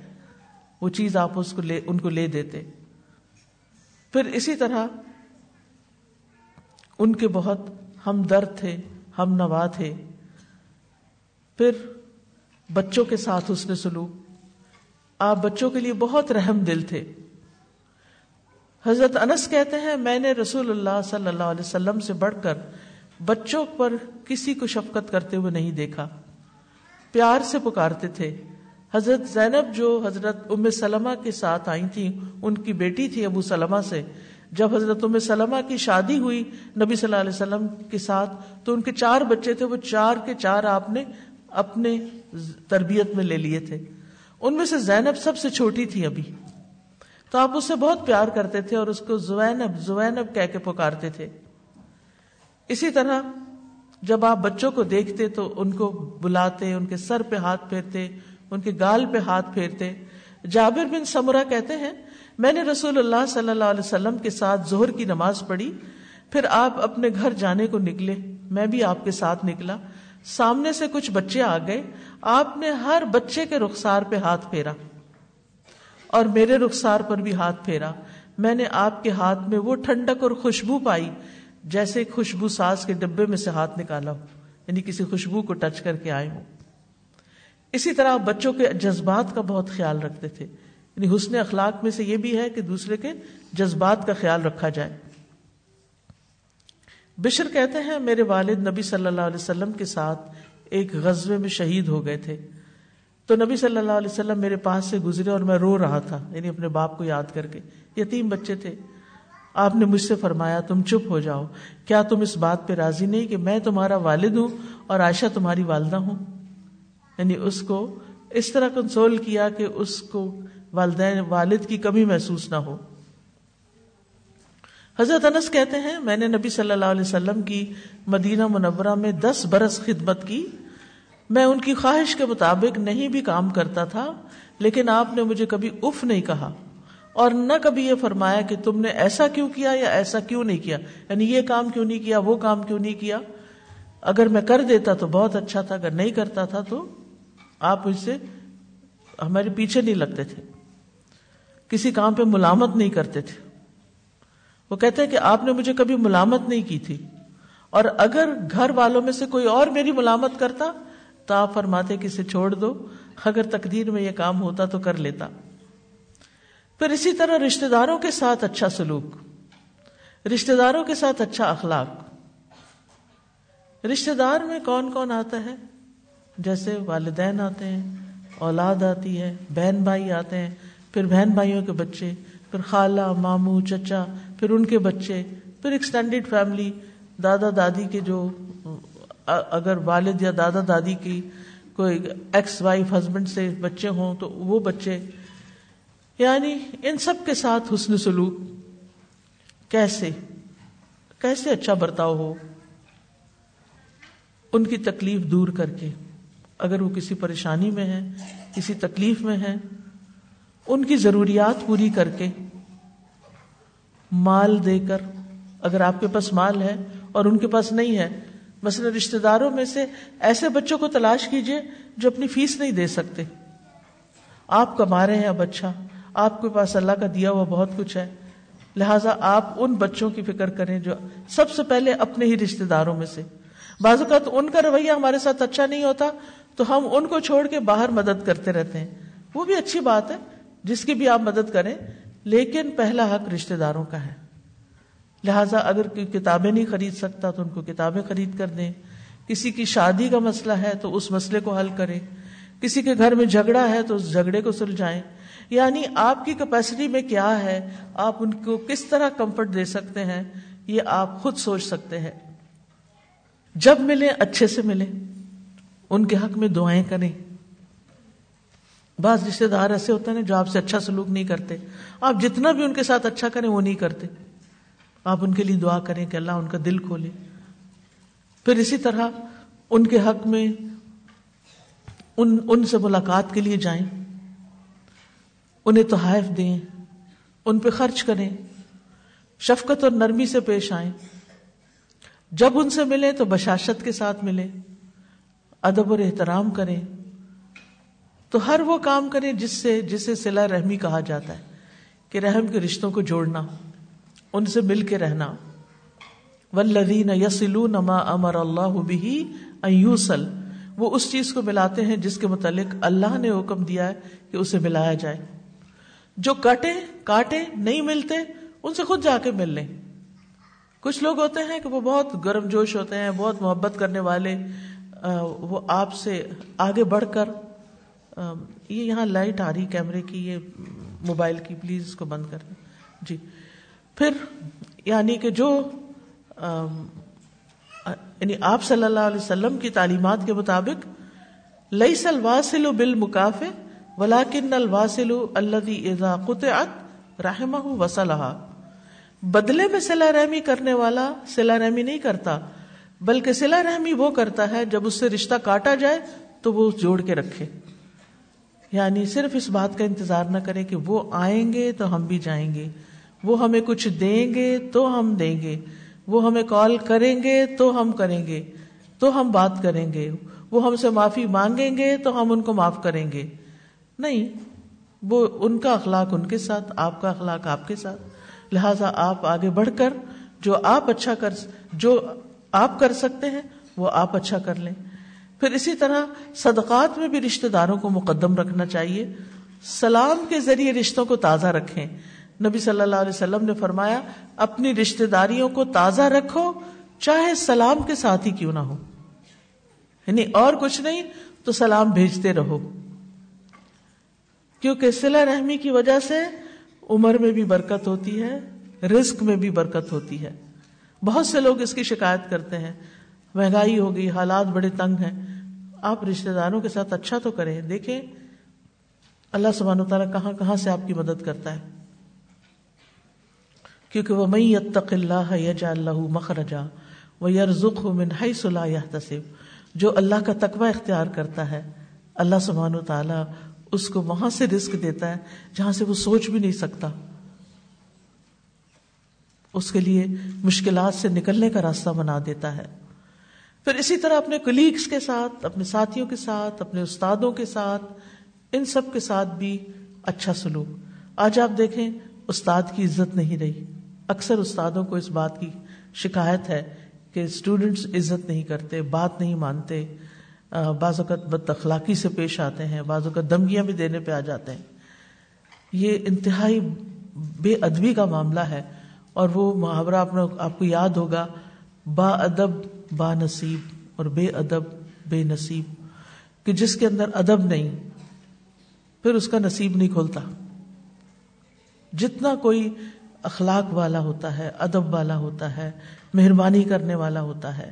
وہ چیز آپ اس کو لے، ان کو لے دیتے۔ پھر اسی طرح ان کے بہت ہم درد تھے، ہم نوا تھے۔ پھر بچوں کے ساتھ اس نے سلوک۔ آپ بچوں کے لیے بہت رحم دل تھے۔ حضرت انس کہتے ہیں، میں نے رسول اللہ صلی اللہ علیہ وسلم سے بڑھ کر بچوں پر کسی کو شفقت کرتے ہوئے نہیں دیکھا۔ پیار سے پکارتے تھے۔ حضرت زینب جو حضرت ام سلمہ کے ساتھ آئی تھی ان کی بیٹی تھی ابو سلمہ سے۔ جب حضرت ام سلمہ کی شادی ہوئی نبی صلی اللہ علیہ وسلم کے ساتھ، تو ان کے چار بچے تھے۔ وہ چار کے چار آپ نے اپنے تربیت میں لے لیے تھے۔ ان میں سے زینب سب سے چھوٹی تھی ابھی۔ تو آپ اس سے بہت پیار کرتے تھے اور اس کو زوینب زوینب کہہ کے پکارتے تھے۔ اسی طرح جب آپ بچوں کو دیکھتے تو ان کو بلاتے، ان کے سر پہ ہاتھ پھیرتے، ان کے گال پہ ہاتھ پھیرتے۔ جابر بن سمرا کہتے ہیں، میں نے رسول اللہ صلی اللہ علیہ وسلم کے ساتھ زہر کی نماز پڑھی، پھر آپ اپنے گھر جانے کو نکلے، میں بھی آپ کے ساتھ نکلا۔ سامنے سے کچھ بچے آ گئے، آپ نے ہر بچے کے رخسار پہ ہاتھ پھیرا۔ اور میرے رخسار پر بھی ہاتھ پھیرا۔ میں نے آپ کے ہاتھ میں وہ ٹھنڈک اور خوشبو پائی جیسے خوشبو ساز کے ڈبے میں سے ہاتھ نکالا ہو یعنی کسی خوشبو کو ٹچ کر کے آئے ہوں۔ اسی طرح بچوں کے جذبات کا بہت خیال رکھتے تھے۔ یعنی حسن اخلاق میں سے یہ بھی ہے کہ دوسرے کے جذبات کا خیال رکھا جائے۔ بشر کہتے ہیں، میرے والد نبی صلی اللہ علیہ وسلم کے ساتھ ایک غزبے میں شہید ہو گئے تھے۔ تو نبی صلی اللہ علیہ وسلم میرے پاس سے گزرے اور میں رو رہا تھا یعنی اپنے باپ کو یاد کر کے۔ یتیم بچے تھے۔ آپ نے مجھ سے فرمایا، تم چپ ہو جاؤ۔ کیا تم اس بات پہ راضی نہیں کہ میں تمہارا والد ہوں اور عائشہ تمہاری والدہ ہوں؟ یعنی اس کو اس طرح کنسول کیا کہ اس کو والدین، والد کی کمی محسوس نہ ہو۔ حضرت انس کہتے ہیں، میں نے نبی صلی اللہ علیہ وسلم کی مدینہ منورہ میں دس برس خدمت کی۔ میں ان کی خواہش کے مطابق نہیں بھی کام کرتا تھا، لیکن آپ نے مجھے کبھی اف نہیں کہا۔ اور نہ کبھی یہ فرمایا کہ تم نے ایسا کیوں کیا یا ایسا کیوں نہیں کیا؟ یعنی یہ کام کیوں نہیں کیا، وہ کام کیوں نہیں کیا؟ اگر میں کر دیتا تو بہت اچھا تھا، اگر نہیں کرتا تھا تو آپ اس سے ہمارے پیچھے نہیں لگتے تھے۔ کسی کام پہ ملامت نہیں کرتے تھے۔ وہ کہتے ہیں کہ آپ نے مجھے کبھی ملامت نہیں کی تھی۔ اور اگر گھر والوں میں سے کوئی اور میری ملامت کرتا تو آپ فرماتے کہ اسے چھوڑ دو، اگر تقدیر میں یہ کام ہوتا تو کر لیتا۔ پھر اسی طرح رشتے داروں کے ساتھ اچھا سلوک رشتے داروں کے ساتھ اچھا اخلاق۔ رشتے دار میں کون کون آتا ہے؟ جیسے والدین آتے ہیں، اولاد آتی ہے، بہن بھائی آتے ہیں، پھر بہن بھائیوں کے بچے، پھر خالہ، ماموں، چچا، پھر ان کے بچے، پھر ایکسٹینڈیڈ فیملی دادا دادی کے جو، اگر والد یا دادا دادی کی کوئی ایکس وائف ہسبینڈ سے بچے ہوں تو وہ بچے یعنی ان سب کے ساتھ حسن سلوک کیسے کیسے اچھا برتاؤ ہو ان کی تکلیف دور کر کے اگر وہ کسی پریشانی میں ہے کسی تکلیف میں ہے ان کی ضروریات پوری کر کے مال دے کر اگر آپ کے پاس مال ہے اور ان کے پاس نہیں ہے مثلا رشتے داروں میں سے ایسے بچوں کو تلاش کیجیے جو اپنی فیس نہیں دے سکتے آپ کما رہے ہیں اب اچھا آپ کے پاس اللہ کا دیا ہوا بہت کچھ ہے۔ لہذا آپ ان بچوں کی فکر کریں جو سب سے پہلے اپنے ہی رشتے داروں میں سے۔ بعض اوقات ان کا رویہ ہمارے ساتھ اچھا نہیں ہوتا تو ہم ان کو چھوڑ کے باہر مدد کرتے رہتے ہیں۔ وہ بھی اچھی بات ہے جس کی بھی آپ مدد کریں، لیکن پہلا حق رشتے داروں کا ہے۔ لہٰذا اگر کوئی کتابیں نہیں خرید سکتا تو ان کو کتابیں خرید کر دیں۔ کسی کی شادی کا مسئلہ ہے تو اس مسئلے کو حل کریں۔ کسی کے گھر میں جھگڑا ہے تو اس جھگڑے کو سلجھائیں۔ یعنی آپ کی کیپیسٹی میں کیا ہے؟ آپ ان کو کس طرح کمفرٹ دے سکتے ہیں؟ یہ آپ خود سوچ سکتے ہیں۔ جب ملے، اچھے سے ملے۔ ان کے حق میں دعائیں کریں۔ بعض رشتے دار ایسے ہوتے ہیں جو آپ سے اچھا سلوک نہیں کرتے۔ آپ جتنا بھی ان کے ساتھ اچھا کریں، وہ نہیں کرتے۔ آپ ان کے لیے دعا کریں کہ اللہ ان کا دل کھولے۔ پھر اسی طرح ان کے حق میں ان ان سے ملاقات کے لیے جائیں۔ انہیں تحائف دیں، ان پہ خرچ کریں، شفقت اور نرمی سے پیش آئیں۔ جب ان سے ملیں تو بشاشت کے ساتھ ملیں، ادب اور احترام کریں۔ تو ہر وہ کام کریں جس سے، جسے سلا رحمی کہا جاتا ہے، کہ رحم کے رشتوں کو جوڑنا، ان سے مل کے رہنا۔ ولدین یسلون ما امر اللہ بھی ایوسل وہ اس چیز کو ملاتے ہیں جس کے متعلق اللہ نے حکم دیا ہے کہ اسے ملایا جائے۔ جو کٹے کاٹے، نہیں ملتے، ان سے خود جا کے مل لیں۔ کچھ لوگ ہوتے ہیں کہ وہ بہت گرم جوش ہوتے ہیں، بہت محبت کرنے والے وہ آپ سے آگے بڑھ کر یہ یہاں لائٹ آ رہی کیمرے کی، یہ موبائل کی، پلیز اس کو بند کر دیں۔ جی۔ پھر یعنی کہ جو یعنی آپ صلی اللہ علیہ وسلم کی تعلیمات کے مطابق لئی سل واسل بل مقاف ولاکن الواسل اللہ قطعت رحمہ وسلحہ بدلے میں سلا رحمی کرنے والا سلا رحمی نہیں کرتا، بلکہ سلا رحمی وہ کرتا ہے جب اس سے رشتہ کاٹا جائے تو وہ جوڑ کے رکھے۔ یعنی صرف اس بات کا انتظار نہ کرے کہ وہ آئیں گے تو ہم بھی جائیں گے، وہ ہمیں کچھ دیں گے تو ہم دیں گے، وہ ہمیں کال کریں گے تو ہم کریں گے، تو ہم بات کریں گے، وہ ہم سے معافی مانگیں گے تو ہم ان کو معاف کریں گے۔ نہیں، وہ ان کا اخلاق ان کے ساتھ، آپ کا اخلاق آپ کے ساتھ۔ لہذا آپ آگے بڑھ کر جو آپ اچھا کر، جو آپ کر سکتے ہیں، وہ آپ اچھا کر لیں۔ پھر اسی طرح صدقات میں بھی رشتے داروں کو مقدم رکھنا چاہیے۔ سلام کے ذریعے رشتوں کو تازہ رکھیں۔ نبی صلی اللہ علیہ وسلم نے فرمایا، اپنی رشتے داریوں کو تازہ رکھو، چاہے سلام کے ساتھ ہی کیوں نہ ہو۔ یعنی اور کچھ نہیں، تو سلام بھیجتے رہو۔ کیونکہ سلا رحمی کی وجہ سے عمر میں بھی برکت ہوتی ہے، رزق میں بھی برکت ہوتی ہے۔ بہت سے لوگ اس کی شکایت کرتے ہیں۔ مہنگائی ہو گئی، حالات بڑے تنگ ہیں۔ آپ رشتے داروں کے ساتھ اچھا تو کریں۔ دیکھیں، اللہ سبحانہ تعالیٰ کہاں کہاں سے آپ کی مدد کرتا ہے۔ کیونکہ وہ مئی اتق اللہ یجا اللہ مخرجا وہ یرزق من حیث لا يحتسب جو اللہ کا تقوی اختیار کرتا ہے، اللہ سبحانہ و تعالی اس کو وہاں سے رزق دیتا ہے جہاں سے وہ سوچ بھی نہیں سکتا۔ اس کے لیے مشکلات سے نکلنے کا راستہ بنا دیتا ہے۔ پھر اسی طرح اپنے کلیگس کے ساتھ، اپنے ساتھیوں کے ساتھ، اپنے استادوں کے ساتھ، ان سب کے ساتھ بھی اچھا سلوک۔ آج آپ دیکھیں، استاد کی عزت نہیں رہی۔ اکثر استادوں کو اس بات کی شکایت ہے کہ اسٹوڈینٹس عزت نہیں کرتے، بات نہیں مانتے۔ بعض اوقات بد اخلاقی سے پیش آتے ہیں، بعض اوقات دمگیاں بھی دینے پہ آ جاتے ہیں۔ یہ انتہائی بے ادبی کا معاملہ ہے اور وہ محاورہ آپ کو یاد ہوگا، با ادب، با نصیب اور بے ادب، بے نصیب، کہ جس کے اندر ادب نہیں، پھر اس کا نصیب نہیں کھولتا۔ جتنا کوئی اخلاق والا ہوتا ہے، ادب والا ہوتا ہے، مہربانی کرنے والا ہوتا ہے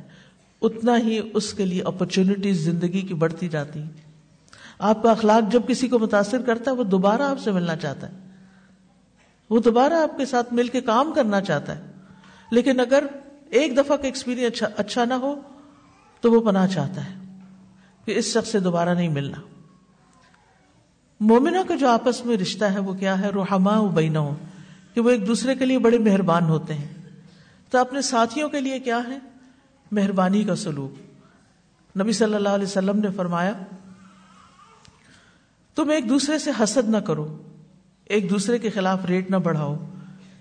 اتنا ہی اس کے لیے اپرچونٹیز زندگی کی بڑھتی جاتی آپ کا اخلاق جب کسی کو متاثر کرتا ہے، وہ دوبارہ آپ سے ملنا چاہتا ہے۔ وہ دوبارہ آپ کے ساتھ مل کے کام کرنا چاہتا ہے۔ لیکن اگر ایک دفعہ کا ایکسپیرئنس اچھا-, اچھا نہ ہو، تو وہ پناہ چاہتا ہے کہ اس شخص سے دوبارہ نہیں ملنا۔ مومنا کا جو آپس میں رشتہ ہے، وہ کیا ہے؟ روحما بینا کہ وہ ایک دوسرے کے لیے بڑے مہربان ہوتے ہیں۔ تو اپنے ساتھیوں کے لیے کیا ہے؟ مہربانی کا سلوک۔ نبی صلی اللہ علیہ وسلم نے فرمایا، تم ایک دوسرے سے حسد نہ کرو، ایک دوسرے کے خلاف ریٹ نہ بڑھاؤ،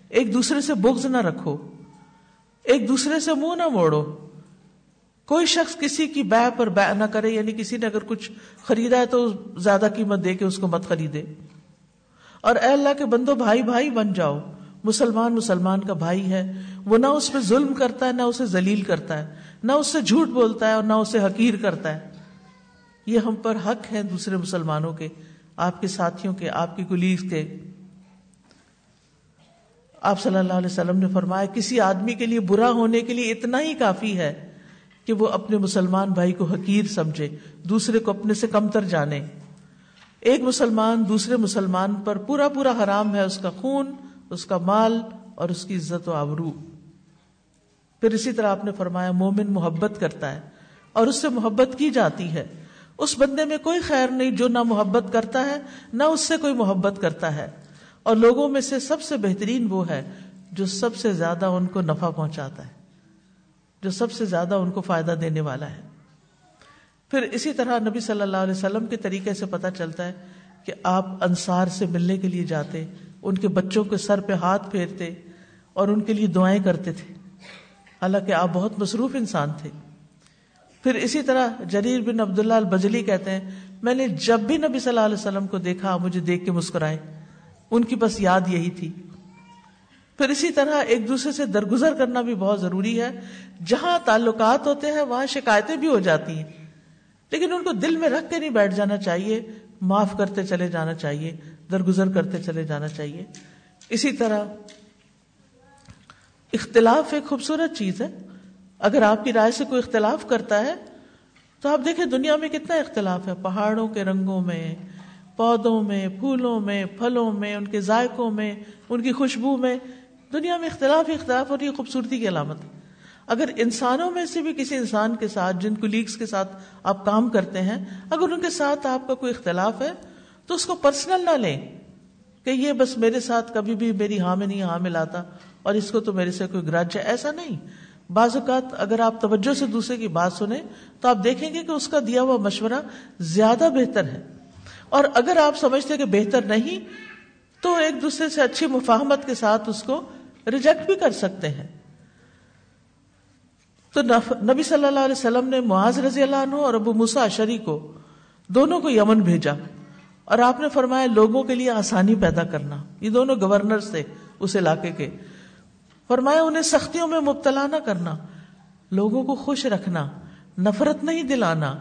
ایک دوسرے سے بغض نہ رکھو، ایک دوسرے سے منہ نہ موڑو۔ کوئی شخص کسی کی بے پر بے نہ کرے یعنی کسی نے اگر کچھ خریدا ہے تو زیادہ قیمت دے کے اس کو مت خریدے۔ اور اے اللہ کے بندو، بھائی بھائی بن جاؤ۔ مسلمان مسلمان کا بھائی ہے۔ وہ نہ اس پہ ظلم کرتا ہے، نہ اسے ذلیل کرتا ہے، نہ اس سے جھوٹ بولتا ہے اور نہ اسے حقیر کرتا ہے۔ یہ ہم پر حق ہے دوسرے مسلمانوں کے، آپ کے ساتھیوں کے، آپ کی کلیگ کے۔ آپ صلی اللہ علیہ وسلم نے فرمایا، کسی آدمی کے لیے برا ہونے کے لیے اتنا ہی کافی ہے کہ وہ اپنے مسلمان بھائی کو حقیر سمجھے، دوسرے کو اپنے سے کمتر جانے۔ ایک مسلمان دوسرے مسلمان پر پورا پورا حرام ہے، اس کا خون، اس کا مال اور اس کی عزت و آبرو۔ پھر اسی طرح آپ نے فرمایا، مومن محبت کرتا ہے اور اس سے محبت کی جاتی ہے۔ اس بندے میں کوئی خیر نہیں جو نہ محبت کرتا ہے، نہ اس سے کوئی محبت کرتا ہے۔ اور لوگوں میں سے سب سے بہترین وہ ہے جو سب سے زیادہ ان کو نفع پہنچاتا ہے، جو سب سے زیادہ ان کو فائدہ دینے والا ہے۔ پھر اسی طرح نبی صلی اللہ علیہ وسلم کے طریقے سے پتا چلتا ہے کہ آپ انصار سے ملنے کے لیے جاتے، ان کے بچوں کے سر پہ ہاتھ پھیرتے اور ان کے لیے دعائیں کرتے تھے۔ حالانکہ آپ بہت مصروف انسان تھے۔ پھر اسی طرح جریر بن عبداللہ البجلی کہتے ہیں، میں نے جب بھی نبی صلی اللہ علیہ وسلم کو دیکھا مجھے دیکھ کے مسکرائے ان کی بس یاد یہی تھی۔ پھر اسی طرح ایک دوسرے سے درگزر کرنا بھی بہت ضروری ہے۔ جہاں تعلقات ہوتے ہیں، وہاں شکایتیں بھی ہو جاتی ہیں۔ لیکن ان کو دل میں رکھ کے نہیں بیٹھ جانا چاہیے، معاف کرتے چلے جانا چاہیے، درگزر کرتے چلے جانا چاہیے۔ اسی طرح اختلاف ایک خوبصورت چیز ہے۔ اگر آپ کی رائے سے کوئی اختلاف کرتا ہے، تو آپ دیکھیں دنیا میں کتنا اختلاف ہے۔ پہاڑوں کے رنگوں میں، پودوں میں، پھولوں میں، پھلوں میں، ان کے ذائقوں میں، ان کی خوشبو میں۔ دنیا میں اختلاف اختلاف اور یہ خوبصورتی کی علامت ہے۔ اگر انسانوں میں سے بھی کسی انسان کے ساتھ، جن کولیگس کے ساتھ آپ کام کرتے ہیں، اگر ان کے ساتھ آپ کا کوئی اختلاف ہے، تو اس کو پرسنل نہ لیں کہ یہ بس میرے ساتھ کبھی بھی میری ہاں میں نہیں ہاں میں لاتا۔ اور اس کو تو میرے سے کوئی گراج ہے؟ ایسا نہیں۔ بعض اوقات اگر آپ توجہ سے دوسرے کی بات سنیں تو آپ دیکھیں گے کہ اس کا دیا ہوا مشورہ زیادہ بہتر ہے۔ اور اگر آپ سمجھتے کہ بہتر نہیں، تو ایک دوسرے سے اچھی مفاہمت کے ساتھ اس کو ریجیکٹ بھی کر سکتے ہیں۔ تو نبی صلی اللہ علیہ وسلم نے معاذ رضی اللہ عنہ اور ابو مسا شری کو دونوں کو یمن بھیجا۔ اور آپ نے فرمایا، لوگوں کے لیے آسانی پیدا کرنا۔ یہ دونوں گورنر تھے اس علاقے کے۔ فرمایا انہیں سختیوں میں مبتلا نہ کرنا، لوگوں کو خوش رکھنا، نفرت نہیں دلانا،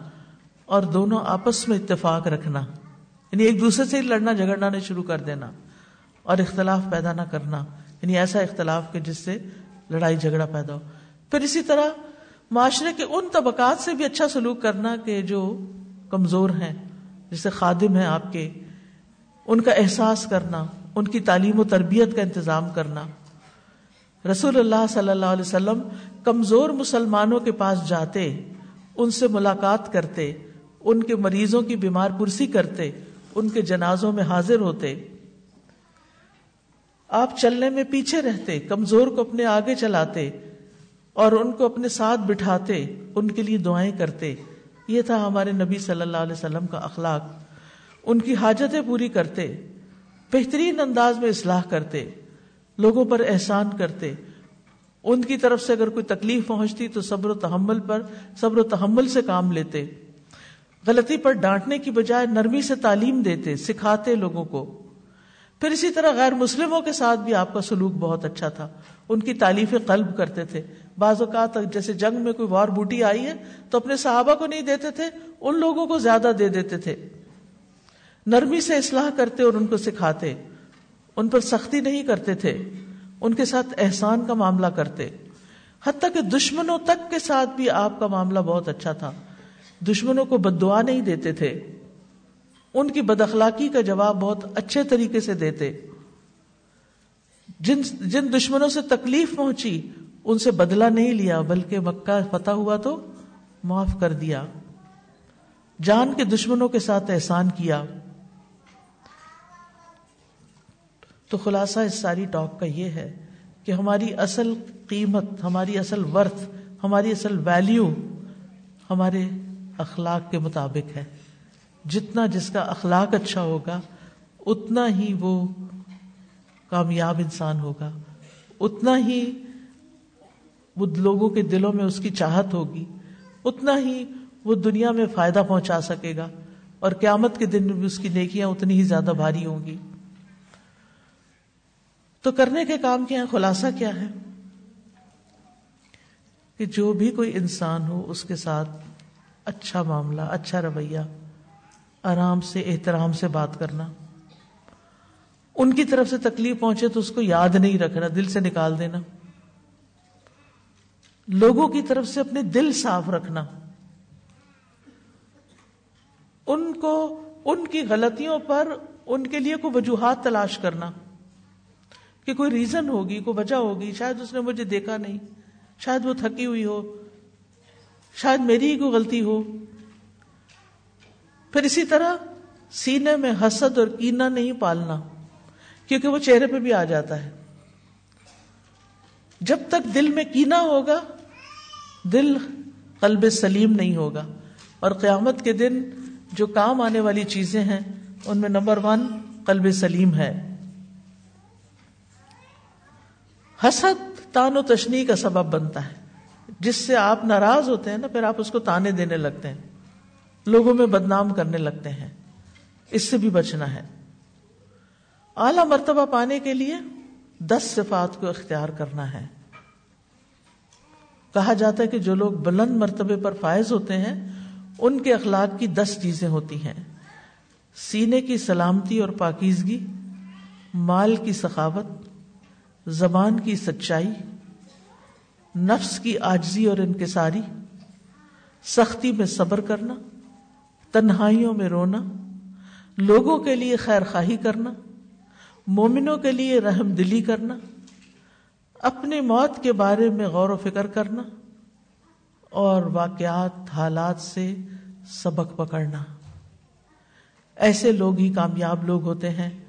اور دونوں آپس میں اتفاق رکھنا۔ یعنی ایک دوسرے سے لڑنا، جھگڑنا نہیں شروع کر دینا، اور اختلاف پیدا نہ کرنا۔ یعنی ایسا اختلاف کہ جس سے لڑائی، جھگڑا پیدا ہو۔ پھر اسی طرح معاشرے کے ان طبقات سے بھی اچھا سلوک کرنا کہ جو کمزور ہیں، جیسے خادم ہیں آپ کے، ان کا احساس کرنا، ان کی تعلیم و تربیت کا انتظام کرنا۔ رسول اللہ صلی اللہ علیہ وسلم کمزور مسلمانوں کے پاس جاتے، ان سے ملاقات کرتے، ان کے مریضوں کی بیمار پرسی کرتے، ان کے جنازوں میں حاضر ہوتے۔ آپ چلنے میں پیچھے رہتے، کمزور کو اپنے آگے چلاتے اور ان کو اپنے ساتھ بٹھاتے، ان کے لیے دعائیں کرتے۔ یہ تھا ہمارے نبی صلی اللہ علیہ وسلم کا اخلاق۔ ان کی حاجتیں پوری کرتے، بہترین انداز میں اصلاح کرتے۔ لوگوں پر احسان کرتے۔ ان کی طرف سے اگر کوئی تکلیف پہنچتی تو صبر و تحمل پر صبر و تحمل سے کام لیتے۔ غلطی پر ڈانٹنے کی بجائے نرمی سے تعلیم دیتے، سکھاتے لوگوں کو۔ پھر اسی طرح غیر مسلموں کے ساتھ بھی آپ کا سلوک بہت اچھا تھا۔ ان کی تعلیف قلب کرتے تھے۔ بعض اوقات جیسے جنگ میں کوئی وار بوٹی آئی ہے تو اپنے صحابہ کو نہیں دیتے تھے، ان لوگوں کو زیادہ دے دیتے تھے۔ نرمی سے اصلاح کرتے اور ان کو سکھاتے۔ ان پر سختی نہیں کرتے تھے، ان کے ساتھ احسان کا معاملہ کرتے۔ حتیٰ کہ دشمنوں تک کے ساتھ بھی آپ کا معاملہ بہت اچھا تھا۔ دشمنوں کو بد دعا نہیں دیتے تھے۔ ان کی بد اخلاقی کا جواب بہت اچھے طریقے سے دیتے۔ جن جن دشمنوں سے تکلیف پہنچی، ان سے بدلہ نہیں لیا، بلکہ مکہ فتح ہوا تو معاف کر دیا۔ جان کے دشمنوں کے ساتھ احسان کیا۔ تو خلاصہ اس ساری ٹاک کا یہ ہے کہ ہماری اصل قیمت، ہماری اصل ورتھ، ہماری اصل ویلیو ہمارے اخلاق کے مطابق ہے۔ جتنا جس کا اخلاق اچھا ہوگا، اتنا ہی وہ کامیاب انسان ہوگا۔ اتنا ہی وہ لوگوں کے دلوں میں اس کی چاہت ہوگی۔ اتنا ہی وہ دنیا میں فائدہ پہنچا سکے گا۔ اور قیامت کے دن میں بھی اس کی نیکیاں اتنی ہی زیادہ بھاری ہوں گی۔ تو کرنے کے کام کیا ہے خلاصہ کیا ہے؟ کہ جو بھی کوئی انسان ہو، اس کے ساتھ اچھا معاملہ اچھا رویہ، آرام سے، احترام سے بات کرنا، ان کی طرف سے تکلیف پہنچے تو اس کو یاد نہیں رکھنا، دل سے نکال دینا، لوگوں کی طرف سے اپنے دل صاف رکھنا، ان کو، ان کی غلطیوں پر، ان کے لیے کوئی وجوہات تلاش کرنا۔ کہ کوئی ریزن ہوگی، کوئی وجہ ہوگی، شاید اس نے مجھے دیکھا نہیں، شاید وہ تھکی ہوئی ہو، شاید میری ہی کوئی غلطی ہو۔ پھر اسی طرح سینے میں حسد اور کینا نہیں پالنا، کیونکہ وہ چہرے پہ بھی آ جاتا ہے۔ جب تک دل میں کینا ہوگا، دل قلب سلیم نہیں ہوگا۔ اور قیامت کے دن جو کام آنے والی چیزیں ہیں، ان میں نمبر ون قلب سلیم ہے۔ حسد، تان و تشنی کا سبب بنتا ہے۔ جس سے آپ ناراض ہوتے ہیں نا، پھر آپ اس کو تانے دینے لگتے ہیں۔ لوگوں میں بدنام کرنے لگتے ہیں۔ اس سے بھی بچنا ہے۔ اعلی مرتبہ پانے کے لیے دس صفات کو اختیار کرنا ہے۔ کہا جاتا ہے کہ جو لوگ بلند مرتبے پر فائز ہوتے ہیں، ان کے اخلاق کی دس چیزیں ہوتی ہیں۔ سینے کی سلامتی اور پاکیزگی، مال کی سخاوت زبان کی سچائی، نفس کی آجزی اور انکساری، سختی میں صبر کرنا، تنہائیوں میں رونا، لوگوں کے لیے خیر خواہی کرنا، مومنوں کے لیے رحم دلی کرنا اپنی موت کے بارے میں غور و فکر کرنا اور واقعات، حالات سے سبق پکڑنا۔ ایسے لوگ ہی کامیاب لوگ ہوتے ہیں۔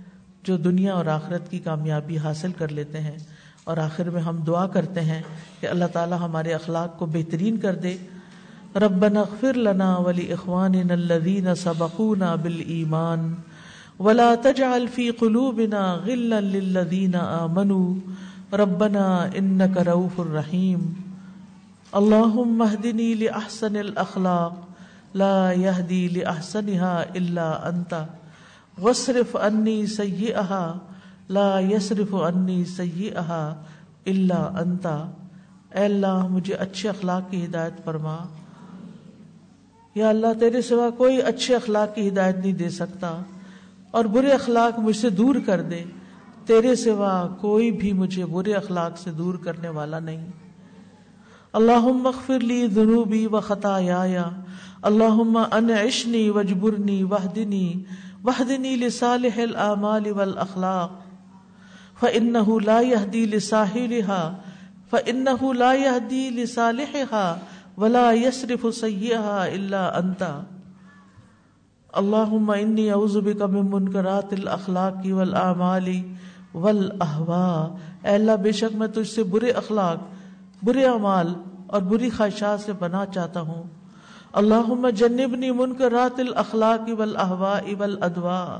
جو دنیا اور آخرت کی کامیابی حاصل کر لیتے ہیں اور آخر میں ہم دعا کرتے ہیں کہ اللہ تعالی ہمارے اخلاق کو بہترین کر دے۔ ربنا اغفر لنا ولی اخواننا الذین سبقونا بالایمان ولا تجعل في قلوبنا غلا للذین آمنوا۔ ربنا انك رؤوف رحیم اللهم اهدني لاحسن الاخلاق لا يهدي لاحسنها الا انت وصرف انی سی لا یسرف انی سی اللہ انتا اے اللہ، مجھے اچھے اخلاق کی ہدایت فرما۔ یا اللہ، تیرے سوا کوئی اچھے اخلاق کی ہدایت نہیں دے سکتا۔ اور برے اخلاق مجھ سے دور کر دے۔ تیرے سوا کوئی بھی مجھے برے اخلاق سے دور کرنے والا نہیں۔ اللہ مغفر لی ذنوبی و خطا یا اللہ ان عشنی وجبرنی وحدنی وحدنی لصالح الاعمال والاخلاق فانه لا يهدي لصاحبها فانه لا يهدي لصالحها ولا يصرف سيئها الا انت اللهم اني اعوذ بك من منكرات الاخلاق والاعمال والاهواء اے اللہ بے شک میں تجھ سے برے اخلاق، برے اعمال اور بری خواہشات سے بنا چاہتا ہوں۔ اللہ جنبنی منکرات الاخلاق والاہواء والادواء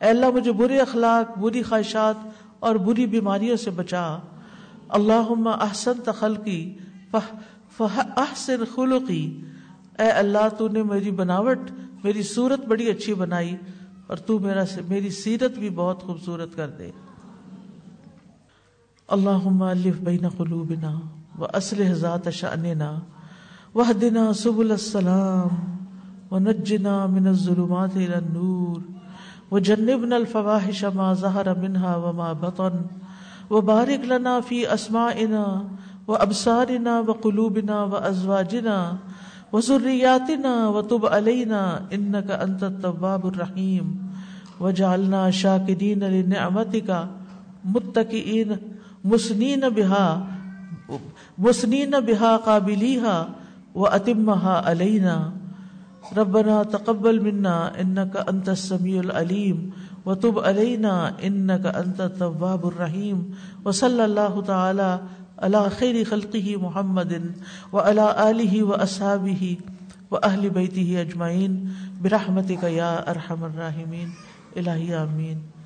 اے اللہ، مجھے برے اخلاق، بری خواہشات اور بری بیماریوں سے بچا۔ اللہم احسن تخلقی احسن خلقی۔ اے اللہ، تو نے میری بناوٹ، میری صورت بڑی اچھی بنائی اور تو میرا میری سیرت بھی بہت خوبصورت کر دے۔ اللہم الف بین قلوبنا و اسلح ذات شأننا۔ وحدنا سبل السلام ونجنا من الظلمات الى النور وجنبنا الفواحش ما ظهر منها وما بطن وبارك لنا في أسمائنا وأبصارنا وقلوبنا وأزواجنا وذرياتنا وتب علينا إنك أنت التواب الرحيم وجعلنا شاكرين لنعمتك متكئين مسنين بها مسنين بها قابليها و وأتمها علينا. ربنا تقبل منا انك انت السميع العليم. وتب علينا انك انت التواب الرحيم. وصلى الله تعالى على خير خلقه محمد وعلى اله واصحابه واهل بيته اجمعين برحمتك يا ارحم الراحمين. الہی آمین